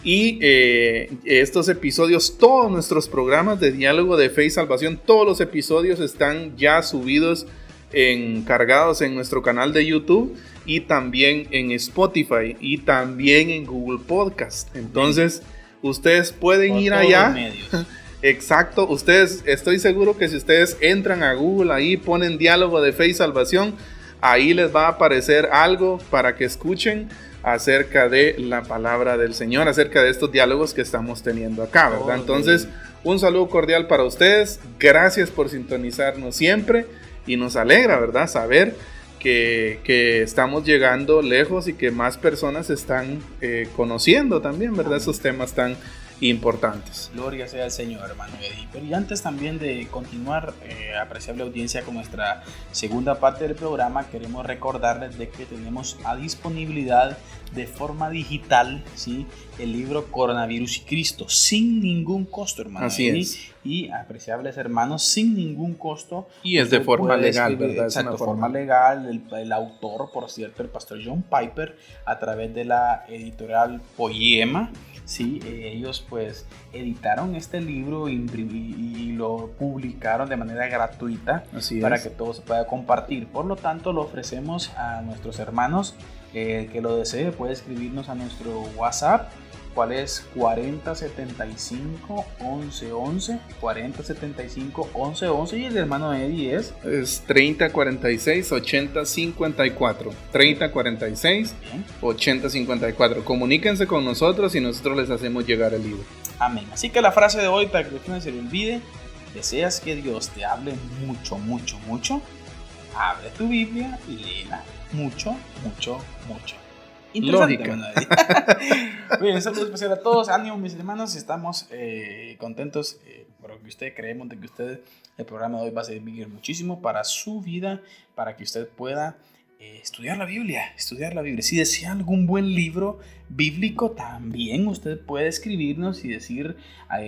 Y eh, estos episodios, todos nuestros programas de Diálogo de Fe y Salvación, todos los episodios están ya subidos, en, cargados en nuestro canal de YouTube y también en Spotify y también en Google Podcast. Entonces, ustedes pueden ir allá. Exacto, ustedes, estoy seguro que si ustedes entran a Google ahí, ponen diálogo de fe y salvación, ahí les va a aparecer algo para que escuchen acerca de la palabra del Señor, acerca de estos diálogos que estamos teniendo acá, ¿verdad? Entonces, un saludo cordial para ustedes, gracias por sintonizarnos siempre y nos alegra, ¿verdad? Saber que, estamos llegando lejos y que más personas están eh, conociendo también, ¿verdad? Esos temas tan importantes. Gloria sea al Señor, hermano Eddie. Pero y antes también de continuar, eh, apreciable audiencia, con nuestra segunda parte del programa, queremos recordarles de que tenemos a disponibilidad de forma digital ¿sí? el libro Coronavirus y Cristo, sin ningún costo, hermano. Así es. Y apreciables hermanos, sin ningún costo. Y es de forma legal, ¿verdad? Exacto, de forma, legal. El, el, autor, por cierto, el pastor John Piper, a través de la editorial Poema ¿sí? Eh, ellos pues editaron este libro y, lo publicaron de manera gratuita para que todo se pueda compartir. Por lo tanto, lo ofrecemos a nuestros hermanos. Eh, que lo desee puede escribirnos a nuestro WhatsApp cuál es 4075 1111 4075 1111 y el hermano Eddie es es 3046 8054 3046 8054 comuníquense con nosotros y nosotros les hacemos llegar el libro. Amén. Así que la frase de hoy para que no se le olvide deseas que Dios te hable mucho mucho mucho abre tu Biblia y léela mucho mucho mucho Lógica. Bien, un saludo especial a todos. Ánimo, mis hermanos. Estamos eh, contentos eh, por que usted creemos de que usted el programa de hoy va a servir muchísimo para su vida, para que usted pueda eh, estudiar la Biblia, estudiar la Biblia. Si desea algún buen libro bíblico, también usted puede escribirnos y decir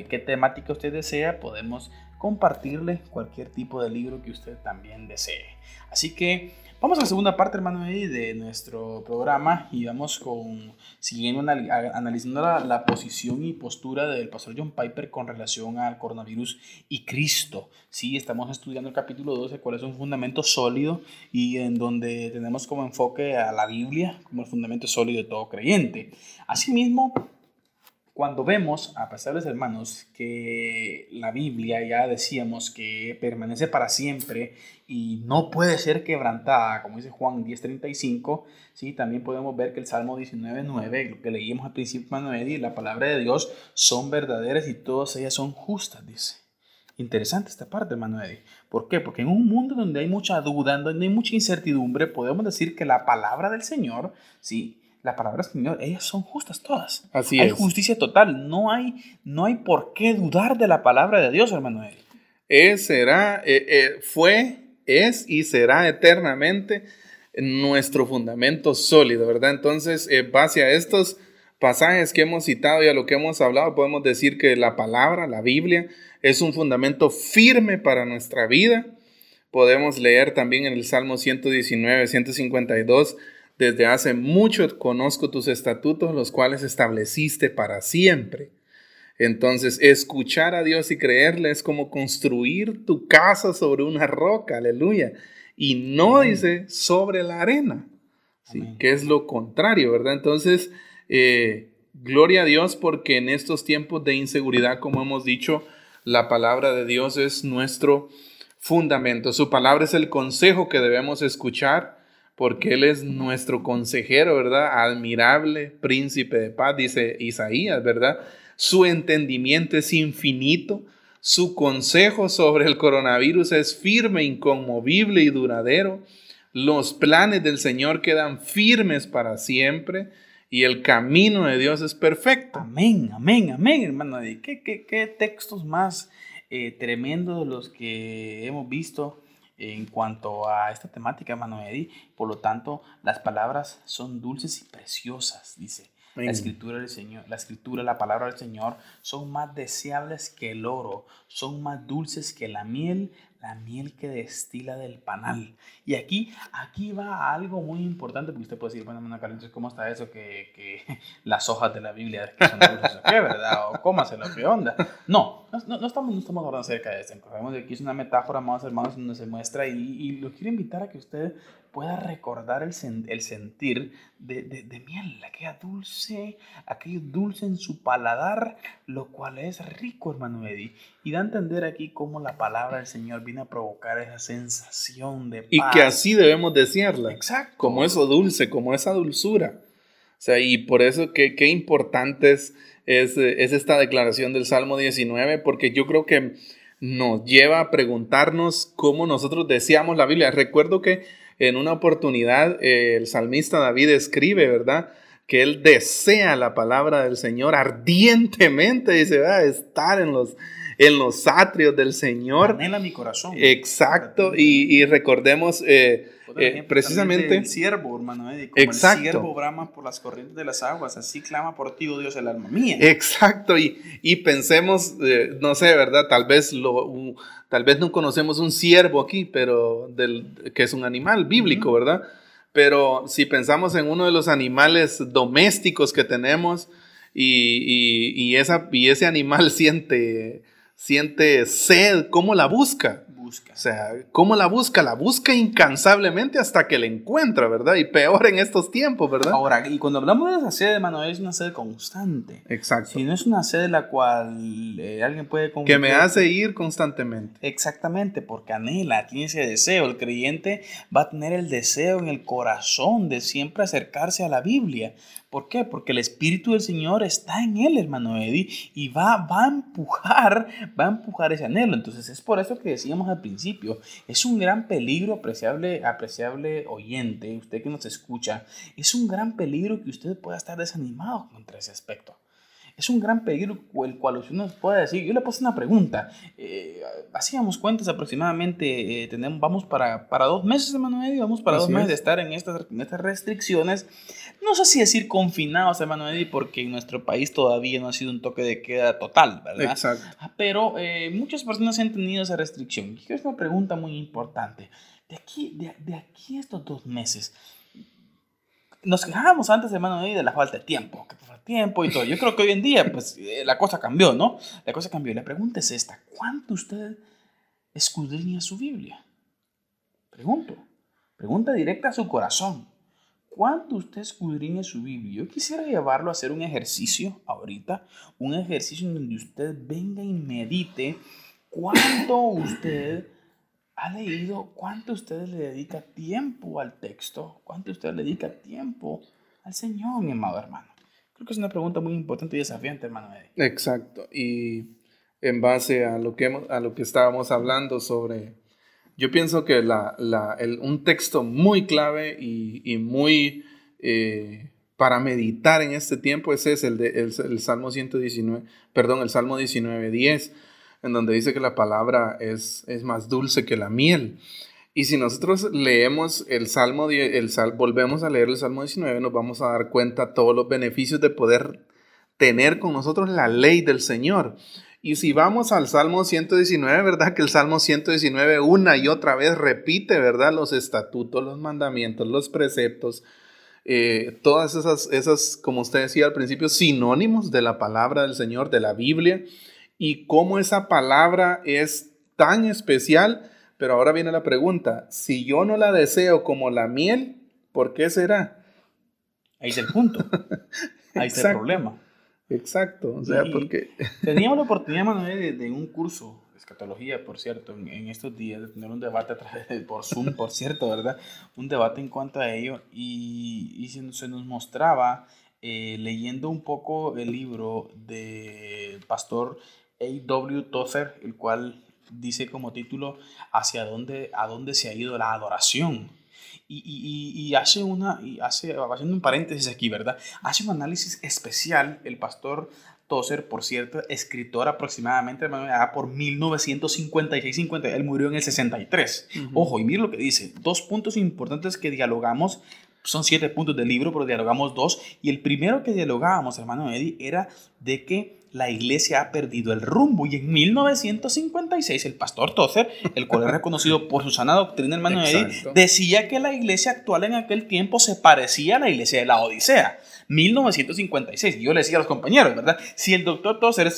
qué temática usted desea. Podemos compartirle cualquier tipo de libro que usted también desee. Así que Vamos a la segunda parte, hermano, de nuestro programa y vamos con, siguiendo analizando la, posición y postura del pastor John Piper con relación al coronavirus y Cristo. Sí, estamos estudiando el capítulo 12, cuál es un fundamento sólido y en donde tenemos como enfoque a la Biblia como el fundamento sólido de todo creyente. Asimismo, cuando vemos, a pesar de hermanos, que la Biblia ya decíamos que permanece para siempre y no puede ser quebrantada, como dice Juan 10:35, ¿sí? también podemos ver que el Salmo 19:9, lo que leímos al principio, Manuel, y la palabra de Dios son verdaderas y todas ellas son justas, dice. Interesante esta parte, hermano Eddie. ¿Por qué? Porque en un mundo donde hay mucha duda, donde hay mucha incertidumbre, podemos decir que la palabra del Señor, sí, la palabra del Señor, ellas son justas todas. Así hay es. Hay justicia total. No hay, no hay por qué dudar de la palabra de Dios, hermano Eli. Es, será, eh, eh, fue, es y será eternamente nuestro fundamento sólido, ¿verdad? Entonces, eh, base a estos pasajes que hemos citado y a lo que hemos hablado, podemos decir que la palabra, la Biblia, es un fundamento firme para nuestra vida. Podemos leer también en el Salmo 119, 152, desde hace mucho conozco tus estatutos, los cuales estableciste para siempre. Entonces, escuchar a Dios y creerle es como construir tu casa sobre una roca, aleluya. Y no dice sobre la arena, ¿sí? que es lo contrario, ¿verdad? Entonces, eh, gloria a Dios porque en estos tiempos de inseguridad, como hemos dicho, la palabra de Dios es nuestro fundamento. Su palabra es el consejo que debemos escuchar porque Él es nuestro consejero, ¿verdad? Admirable, príncipe de paz, dice Isaías, ¿verdad? Su entendimiento es infinito, su consejo sobre el coronavirus es firme, inconmovible y duradero. Los planes del Señor quedan firmes para siempre y el camino de Dios es perfecto. Amén, amén, amén, hermano. ¿Qué, qué, qué textos más eh, tremendos los que hemos visto? En cuanto a esta temática, hermano Eddie. Por lo tanto, las palabras son dulces y preciosas, dice. La escritura del Señor, la escritura, la palabra del Señor son más deseables que el oro, son más dulces que la miel, la miel que destila del panal. Y aquí, aquí va algo muy importante, porque usted puede decir, bueno, hermano Carlitos, ¿cómo está eso que, que, las hojas de la Biblia que son dulces qué, verdad? O cómaselo, ¿qué onda? No, no, no, estamos, no estamos hablando acerca de esto. Sabemos que aquí es una metáfora, más hermanos, donde se muestra y, y lo quiero invitar a que usted pueda recordar el, el sentir de, de, de, miel, aquella dulce, aquello dulce en su paladar, lo cual es rico, hermano Eddie. Y da a entender aquí cómo la palabra del Señor viene a provocar esa sensación de paz. Y que así debemos desearla. Exacto. Como eso dulce, como esa dulzura. O sea, y por eso qué que importante es, es, es esta declaración del Salmo 19, porque yo creo que nos lleva a preguntarnos cómo nosotros deseamos la Biblia. Recuerdo que en una oportunidad eh, el salmista David escribe, ¿verdad? Que él desea la palabra del Señor ardientemente, dice, va a estar en los, en los atrios del Señor. Anhela mi corazón. Exacto, y, y recordemos eh, eh, precisamente... El siervo, hermano, como exacto. el siervo brama por las corrientes de las aguas, así clama por ti, oh Dios, el alma mía. Exacto, y, y pensemos, eh, no sé, ¿verdad? Tal vez lo... Tal vez no conocemos un ciervo aquí, pero del, que es un animal bíblico, ¿verdad? Pero si pensamos en uno de los animales domésticos que tenemos y, y, y, esa, y ese animal siente, siente sed, ¿cómo la busca? Busca. O sea, ¿cómo la busca? La busca incansablemente hasta que la encuentra, ¿verdad? Y peor en estos tiempos, ¿verdad? Ahora, y cuando hablamos de esa sed, hermano, es una sed constante. Exacto. Si no es una sed de la cual eh, alguien puede... Que me hace ir constantemente. Exactamente, porque anhela, tiene ese deseo. El creyente va a tener el deseo en el corazón de siempre acercarse a la Biblia. ¿Por qué? Porque el Espíritu del Señor está en él, hermano Eddie, y va, va a empujar, va a empujar ese anhelo. Entonces es por eso que decíamos al principio, es un gran peligro, apreciable, apreciable oyente, usted que nos escucha, es un gran peligro que usted pueda estar desanimado contra ese aspecto es un gran peligro el cual usted nos puede decir. Yo le puse una pregunta. Eh, hacíamos cuentas aproximadamente, eh, tenemos, vamos para, para dos meses, hermano Eddie, vamos para dos meses de estar en estas, en estas restricciones. No sé si decir confinados, hermano Eddie, porque en nuestro país todavía no ha sido un toque de queda total, ¿verdad? Exacto. Ah, pero eh, muchas personas han tenido esa restricción. Y es una pregunta muy importante. De aquí, de, de aquí a estos dos meses, nos quejábamos antes, hermano, de la falta de tiempo, que falta tiempo y todo. Yo creo que hoy en día, pues, eh, la cosa cambió, ¿no? La cosa cambió. La pregunta es esta, ¿cuánto usted escudriña su Biblia? Pregunto, pregunta directa a su corazón. ¿Cuánto usted escudriña su Biblia? Yo quisiera llevarlo a hacer un ejercicio ahorita, un ejercicio en donde usted venga y medite cuánto usted ¿Ha leído cuánto usted le dedica tiempo al texto? ¿Cuánto usted le dedica tiempo al Señor, mi amado hermano? Creo que es una pregunta muy importante y desafiante, hermano Exacto. Y en base a lo que, a lo que estábamos hablando sobre, yo pienso que la, la, el, un texto muy clave y, y muy eh, para meditar en este tiempo, ese es el, de, el, el Salmo 119, perdón, el Salmo 19, 10 en donde dice que la palabra es, es más dulce que la miel. Y si nosotros leemos el Salmo, el Sal, volvemos a leer el Salmo 19, nos vamos a dar cuenta todos los beneficios de poder tener con nosotros la ley del Señor. Y si vamos al Salmo 119, ¿verdad? Que el Salmo 119 una y otra vez repite, ¿verdad? Los estatutos, los mandamientos, los preceptos, eh, todas esas, esas, como usted decía al principio, sinónimos de la palabra del Señor, de la Biblia y cómo esa palabra es tan especial. Pero ahora viene la pregunta, si yo no la deseo como la miel, ¿por qué será? Ahí es el punto. Ahí está el problema. Exacto. O sea, porque... Teníamos la oportunidad, Manuel, de, un curso de escatología, por cierto, en, estos días, de tener un debate a través de, por Zoom, por cierto, ¿verdad? Un debate en cuanto a ello y, y se, se, nos mostraba, eh, leyendo un poco el libro del pastor a.W. Tozer, el cual dice como título hacia dónde, a dónde se ha ido la adoración. Y, y, y, hace una, y hace, haciendo un paréntesis aquí, ¿verdad? Hace un análisis especial el pastor Tozer, por cierto, escritor aproximadamente por 1956-50, él murió en el 63. Ojo, y mire lo que dice, dos puntos importantes que dialogamos, son siete puntos del libro, pero dialogamos dos, y el primero que dialogábamos, hermano Eddie, era de que la iglesia ha perdido el rumbo. Y en 1956 el pastor Tozer, el cual es reconocido por su sana doctrina, hermano Eddie, decía que la iglesia actual en aquel tiempo se parecía a la iglesia de la Odisea. 1956. Yo le decía a los compañeros, ¿verdad? Si el doctor Tozer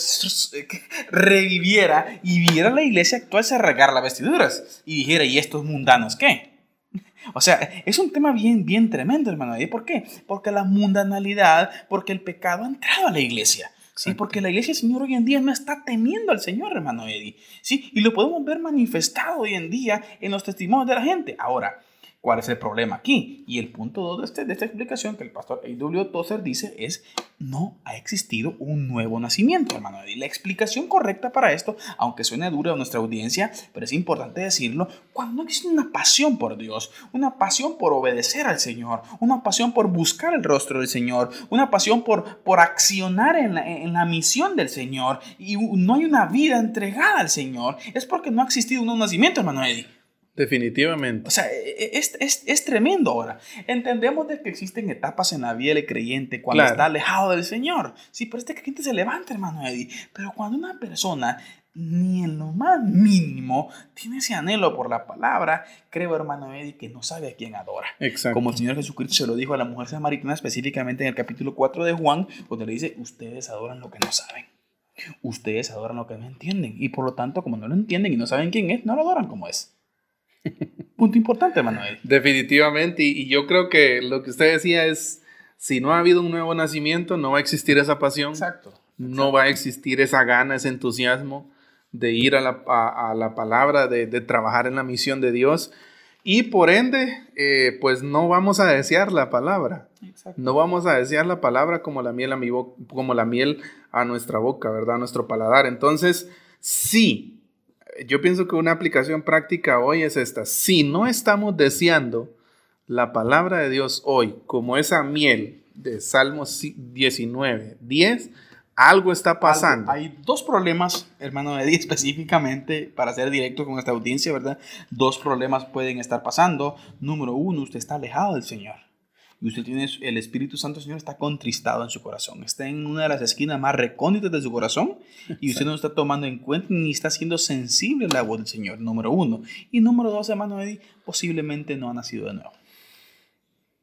reviviera y viera la iglesia actual, se regara las vestiduras y dijera, ¿y estos mundanos qué? O sea, es un tema bien, bien tremendo, hermano. ¿Por qué? Porque la mundanalidad, porque el pecado ha entrado a la iglesia. Sí, porque la iglesia del Señor hoy en día no está temiendo al Señor, hermano Eddie. Sí, y lo podemos ver manifestado hoy en día en los testimonios de la gente. Ahora, ¿Cuál es el problema aquí? Y el punto 2 de, este, de esta explicación que el pastor A.W. Tozer dice es, no ha existido un nuevo nacimiento, hermano. Y la explicación correcta para esto, aunque suene dura a nuestra audiencia, pero es importante decirlo, cuando no existe una pasión por Dios, una pasión por obedecer al Señor, una pasión por buscar el rostro del Señor, una pasión por, por accionar en la, en la misión del Señor, y no hay una vida entregada al Señor, es porque no ha existido un nuevo nacimiento, hermano Eddie. Definitivamente. O sea, e, e, es, es, es, tremendo ahora. Entendemos de que existen etapas en la vida del creyente cuando está alejado del Señor. Sí, pero este creyente se levanta, hermano Eddie. Pero cuando una persona ni en lo más mínimo tiene ese anhelo por la palabra, creo, hermano Eddie, que no sabe a quién adora. Exacto. Como el Señor Jesucristo se lo dijo a la mujer samaritana, específicamente en el capítulo 4 de Juan, donde le dice, ustedes adoran lo que no saben. Ustedes adoran lo que no entienden. Y por lo tanto, como no lo entienden y no saben quién es, no lo adoran como es. Punto importante, Manuel. Definitivamente, y, yo creo que lo que usted decía es, si no ha habido un nuevo nacimiento, no va a existir esa pasión. Exacto. No va a existir esa gana, ese entusiasmo de ir a la, a, la palabra, de, de, trabajar en la misión de Dios. y por ende, eh, pues no vamos a desear la palabra. No vamos a desear la palabra como la miel a mi como la miel a nuestra boca, ¿verdad? A nuestro paladar. Entonces, sí, yo pienso que una aplicación práctica hoy es esta. Si no estamos deseando la palabra de Dios hoy como esa miel de Salmos 19, 10, algo está pasando. Hay dos problemas, hermano Eddie, específicamente para ser directo con esta audiencia, ¿verdad? Dos problemas pueden estar pasando. Número uno, usted está alejado del Señor. Y usted tiene el Espíritu Santo, Señor, está contristado en su corazón. Está en una de las esquinas más recónditas de su corazón y usted no está tomando en cuenta ni está siendo sensible a la voz del Señor, número uno. Y número dos, hermano Eddie, posiblemente no ha nacido de nuevo.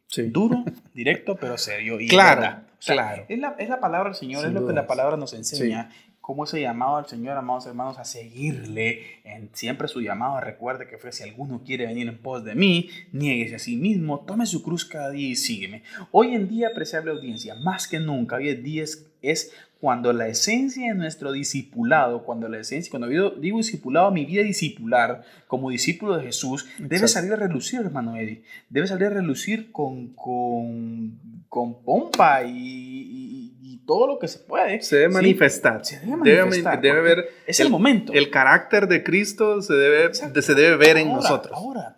Sí. Duro, directo, pero serio. Y claro. Claro. Es la, es la palabra del Señor, es lo que la palabra nos enseña. Cómo ese llamado al Señor, amados hermanos, a seguirle en siempre su llamado. Recuerde que fue si alguno quiere venir en pos de mí, nieguese a sí mismo, tome su cruz cada día y sígueme. Hoy en día, apreciable audiencia, más que nunca, hoy en día es cuando la esencia de nuestro discipulado, cuando la esencia, cuando digo, digo discipulado, mi vida discipular como discípulo de Jesús, debe salir a relucir, hermano Eddie. Debe salir a relucir con, con, con pompa y, y, todo lo que se puede. Se debe manifestar. Se debe manifestar. Debe, ver. Es el, momento. El carácter de Cristo se debe, se debe ver en nosotros. Ahora,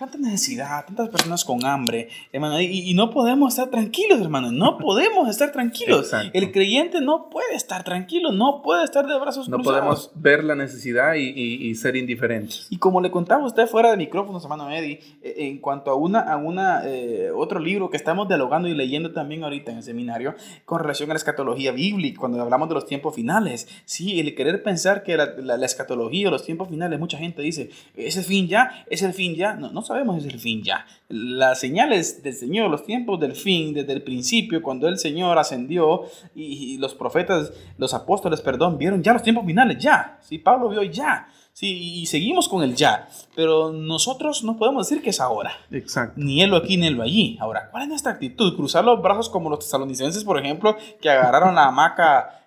tanta necesidad, tantas personas con hambre, hermano, y, no podemos estar tranquilos, hermano, no podemos estar tranquilos. El creyente no puede estar tranquilo, no puede estar de brazos no cruzados. No podemos ver la necesidad y, ser indiferentes. Y como le contaba usted fuera de micrófonos, hermano Eddie, eh, en cuanto a una, a una eh, otro libro que estamos dialogando y leyendo también ahorita en el seminario con relación a la escatología bíblica, cuando hablamos de los tiempos finales, sí, el querer pensar que la, la, escatología o los tiempos finales, mucha gente dice, es el fin ya, es el fin ya, no, no sabemos es el fin ya. Las señales del Señor, los tiempos del fin, desde el principio, cuando el Señor ascendió y, los profetas, los apóstoles, perdón, vieron ya los tiempos finales, ya. Sí, Pablo vio ya. Sí, y seguimos con el ya, pero nosotros no podemos decir que es ahora. Exacto. Ni él aquí ni él allí. Ahora, ¿cuál es nuestra actitud? Cruzar los brazos como los tesalonicenses, por ejemplo, que agarraron la hamaca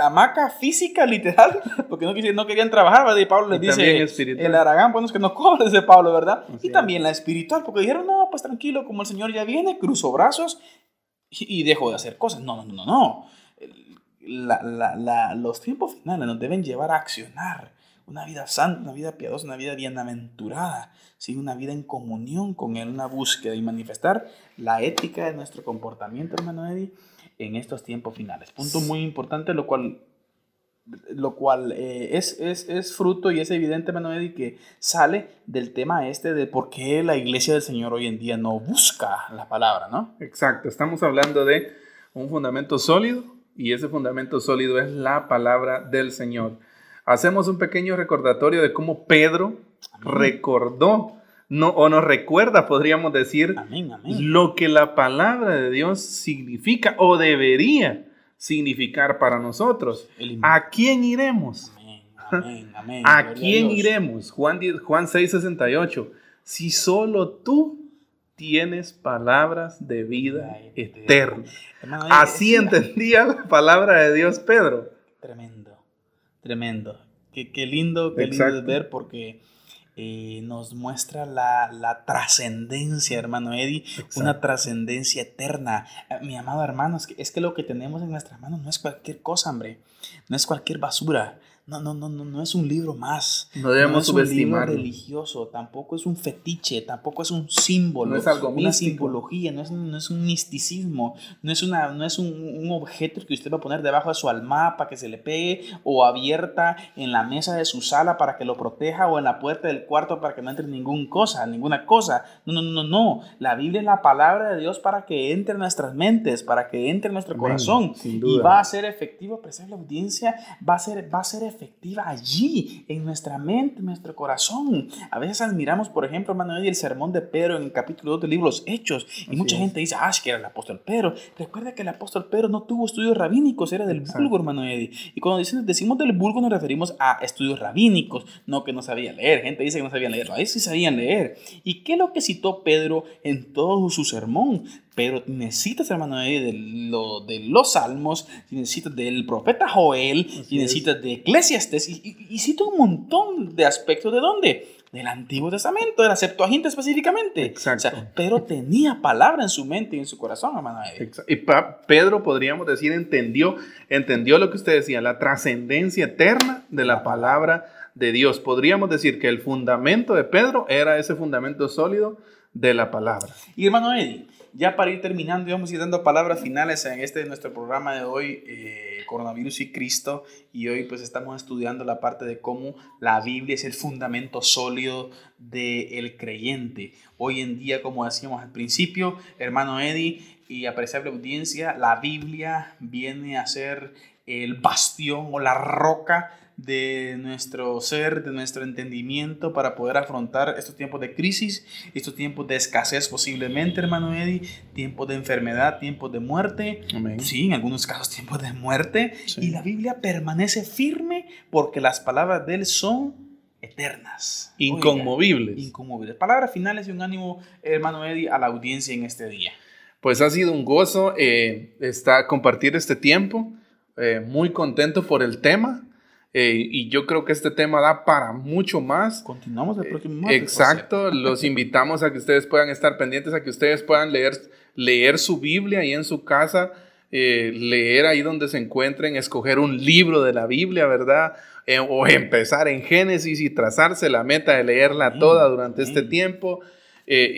hamaca física, literal, porque no, no querían trabajar, ¿verdad? Y Pablo les dice, el Aragán, bueno, es que no cobres de Pablo, ¿verdad? y también la espiritual, porque dijeron, no, pues tranquilo, como el Señor ya viene, cruzo brazos y, dejo de hacer cosas. No, no, no, no. La, la, la, los tiempos finales nos deben llevar a accionar una vida santa, una vida piadosa, una vida bienaventurada, ¿sí? una vida en comunión con Él, una búsqueda y manifestar la ética de nuestro comportamiento, hermano Eddie en estos tiempos finales. Punto muy importante, lo cual, lo cual eh, es, es, es, fruto y es evidente, Manuel, que sale del tema este de por qué la iglesia del Señor hoy en día no busca la palabra, ¿no? Exacto, estamos hablando de un fundamento sólido y ese fundamento sólido es la palabra del Señor. Hacemos un pequeño recordatorio de cómo Pedro recordó no, o nos recuerda, podríamos decir, lo que la palabra de Dios significa o debería significar para nosotros. ¿A quién iremos? ¿A quién iremos? Juan, Juan 6:68. Si solo tú tienes palabras de vida eterna. Así entendía la palabra de Dios Pedro. Tremendo, tremendo. Qué, lindo, qué lindo ver porque eh, nos muestra la, la trascendencia, hermano Eddie, una trascendencia eterna. Eh, mi amado hermano, es que, es que lo que tenemos en nuestras manos no es cualquier cosa, hombre, no es cualquier basura. No, no, no, no, no es un libro más. No debemos no es un libro religioso, tampoco es un fetiche, tampoco es un símbolo. No es algo Una simbología, no es, no es, un misticismo, no es, una, no es un, un, objeto que usted va a poner debajo de su alma para que se le pegue o abierta en la mesa de su sala para que lo proteja o en la puerta del cuarto para que no entre ninguna cosa, ninguna cosa. No, no, no, no. La Biblia es la palabra de Dios para que entre en nuestras mentes, para que entre en nuestro corazón. Y va a ser efectivo, apreciar la audiencia, va a ser, va a ser efectiva allí, en nuestra mente, en nuestro corazón. A veces admiramos, por ejemplo, hermano, el sermón de Pedro en el capítulo 2 del libro Los Hechos, y mucha gente dice, ah, es que era el apóstol Pedro. Recuerda que el apóstol Pedro no tuvo estudios rabínicos, era del vulgo, hermano Eddie. Y cuando decimos del vulgo nos referimos a estudios rabínicos, no que no sabía leer. Gente dice que no sabían leer, a veces sí sabían leer. ¿Y qué es lo que citó Pedro en todo su sermón? Pero necesitas, hermano, de, lo, de los salmos, necesitas del profeta Joel, y necesitas de Eclesiastes, y, y, cita un montón de aspectos de dónde? del Antiguo Testamento, de la Septuaginta específicamente. Exacto. Pedro tenía palabra en su mente y en su corazón, hermano. Y Pedro, podríamos decir, entendió, entendió lo que usted decía, la trascendencia eterna de la palabra de Dios. Podríamos decir que el fundamento de Pedro era ese fundamento sólido de la palabra. Y hermano Eddie, ya para ir terminando, vamos a ir dando palabras finales en este nuestro programa de hoy, eh, Coronavirus y Cristo. Y hoy pues estamos estudiando la parte de cómo la Biblia es el fundamento sólido del creyente. Hoy en día, como decíamos al principio, hermano Eddie y apreciable audiencia, la Biblia viene a ser el bastión o la roca de nuestro ser, de nuestro entendimiento para poder afrontar estos tiempos de crisis, estos tiempos de escasez posiblemente, hermano Eddie, tiempos de enfermedad, tiempos de muerte, sí, en algunos casos tiempos de muerte, y la Biblia permanece firme porque las palabras de Él son eternas. Inconmovibles. inconmovibles. Palabras finales y un ánimo, hermano Eddie, a la audiencia en este día. Pues ha sido un gozo eh, compartir este tiempo. Eh, muy contento por el tema. Eh, y yo creo que este tema da para mucho más. Continuamos el próximo martes. Exacto, los invitamos a que ustedes puedan estar pendientes, a que ustedes puedan leer, leer su Biblia ahí en su casa, eh, leer ahí donde se encuentren, escoger un libro de la Biblia, ¿verdad? Eh, o empezar en Génesis y trazarse la meta de leerla toda durante este tiempo.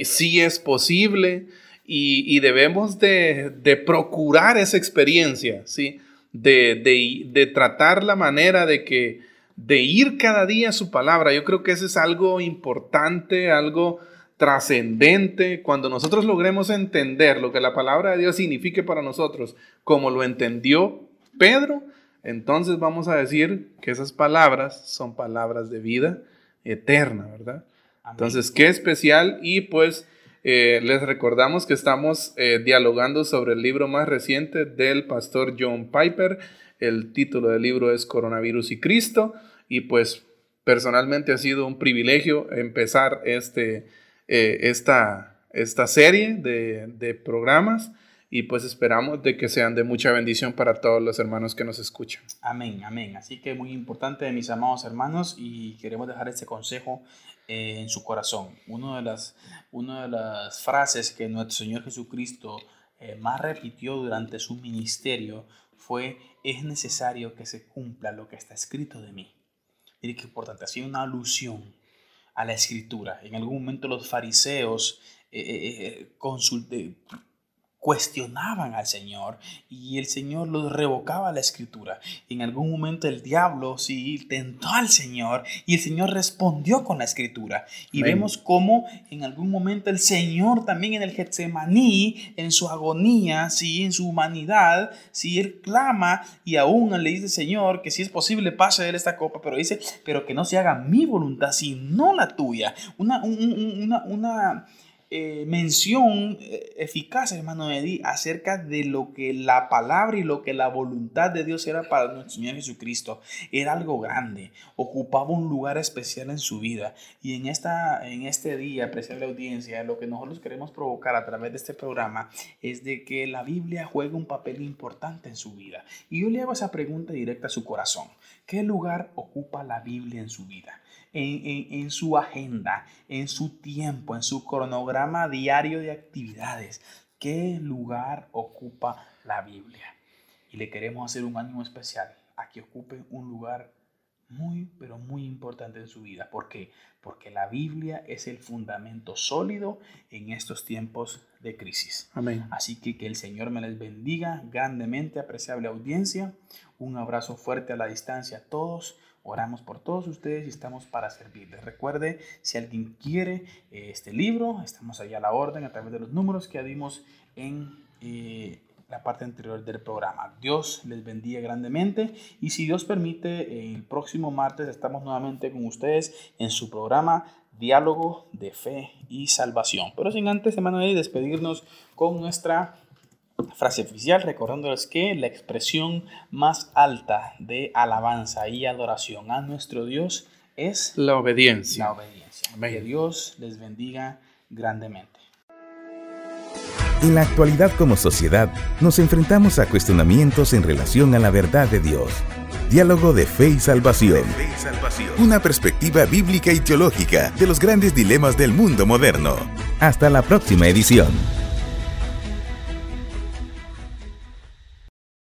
sí es posible y, y debemos de, de, procurar esa experiencia, ¿sí? De, tratar la manera de que de ir cada día a su palabra. Yo creo que eso es algo importante, algo trascendente. Cuando nosotros logremos entender lo que la palabra de Dios signifique para nosotros, como lo entendió Pedro, entonces vamos a decir que esas palabras son palabras de vida eterna, ¿verdad? Entonces, qué especial y pues eh, les recordamos que estamos eh, dialogando sobre el libro más reciente del pastor John Piper. El título del libro es Coronavirus y Cristo. Y pues personalmente ha sido un privilegio empezar este, eh, esta, esta serie de, de programas y pues esperamos de que sean de mucha bendición para todos los hermanos que nos escuchan. Amén, amén. Así que muy importante, mis amados hermanos, y queremos dejar este consejo eh, en su corazón. Una de, las, una de las frases que nuestro Señor Jesucristo eh, más repitió durante su ministerio fue, es necesario que se cumpla lo que está escrito de mí. Mire qué importante, ha sido una alusión a la escritura. En algún momento los fariseos eh, eh cuestionaban al Señor y el Señor los revocaba la escritura. En algún momento el diablo sí tentó al Señor y el Señor respondió con la escritura. Y vemos cómo en algún momento el Señor también en el Getsemaní, en su agonía, sí, en su humanidad, sí, él clama y aún le dice Señor que si es posible pase de él esta copa, pero dice, pero que no se haga mi voluntad, sino la tuya. Una, una, una eh, mención eh, eficaz, hermano Eddie, acerca de lo que la palabra y lo que la voluntad de Dios era para nuestro Señor Jesucristo. Era algo grande, ocupaba un lugar especial en su vida. Y en, esta, en este día, apreciable audiencia, lo que nosotros queremos provocar a través de este programa es de que la Biblia juegue un papel importante en su vida. Y yo le hago esa pregunta directa a su corazón. ¿Qué lugar ocupa la Biblia en su vida? En, su agenda, en su tiempo, en su cronograma diario de actividades. ¿Qué lugar ocupa la Biblia? Y le queremos hacer un ánimo especial a que ocupe un lugar muy, pero muy importante en su vida. ¿Por qué? Porque la Biblia es el fundamento sólido en estos tiempos de crisis. Amén. Así que que el Señor me les bendiga grandemente, apreciable audiencia. Un abrazo fuerte a la distancia a todos. Oramos por todos ustedes y estamos para servirles. Recuerde, si alguien quiere eh, este libro, estamos allá a la orden a través de los números que dimos en eh, la parte anterior del programa. Dios les bendiga grandemente y si Dios permite, el próximo martes estamos nuevamente con ustedes en su programa Diálogo de Fe y Salvación. Pero sin antes, hermano, despedirnos con nuestra frase oficial, recordándoles que la expresión más alta de alabanza y adoración a nuestro Dios es la obediencia. La obediencia. Que Dios les bendiga grandemente. En la actualidad como sociedad nos enfrentamos a cuestionamientos en relación a la verdad de Dios. Diálogo de Fe y Salvación. Una perspectiva bíblica y teológica de los grandes dilemas del mundo moderno. Hasta la próxima edición.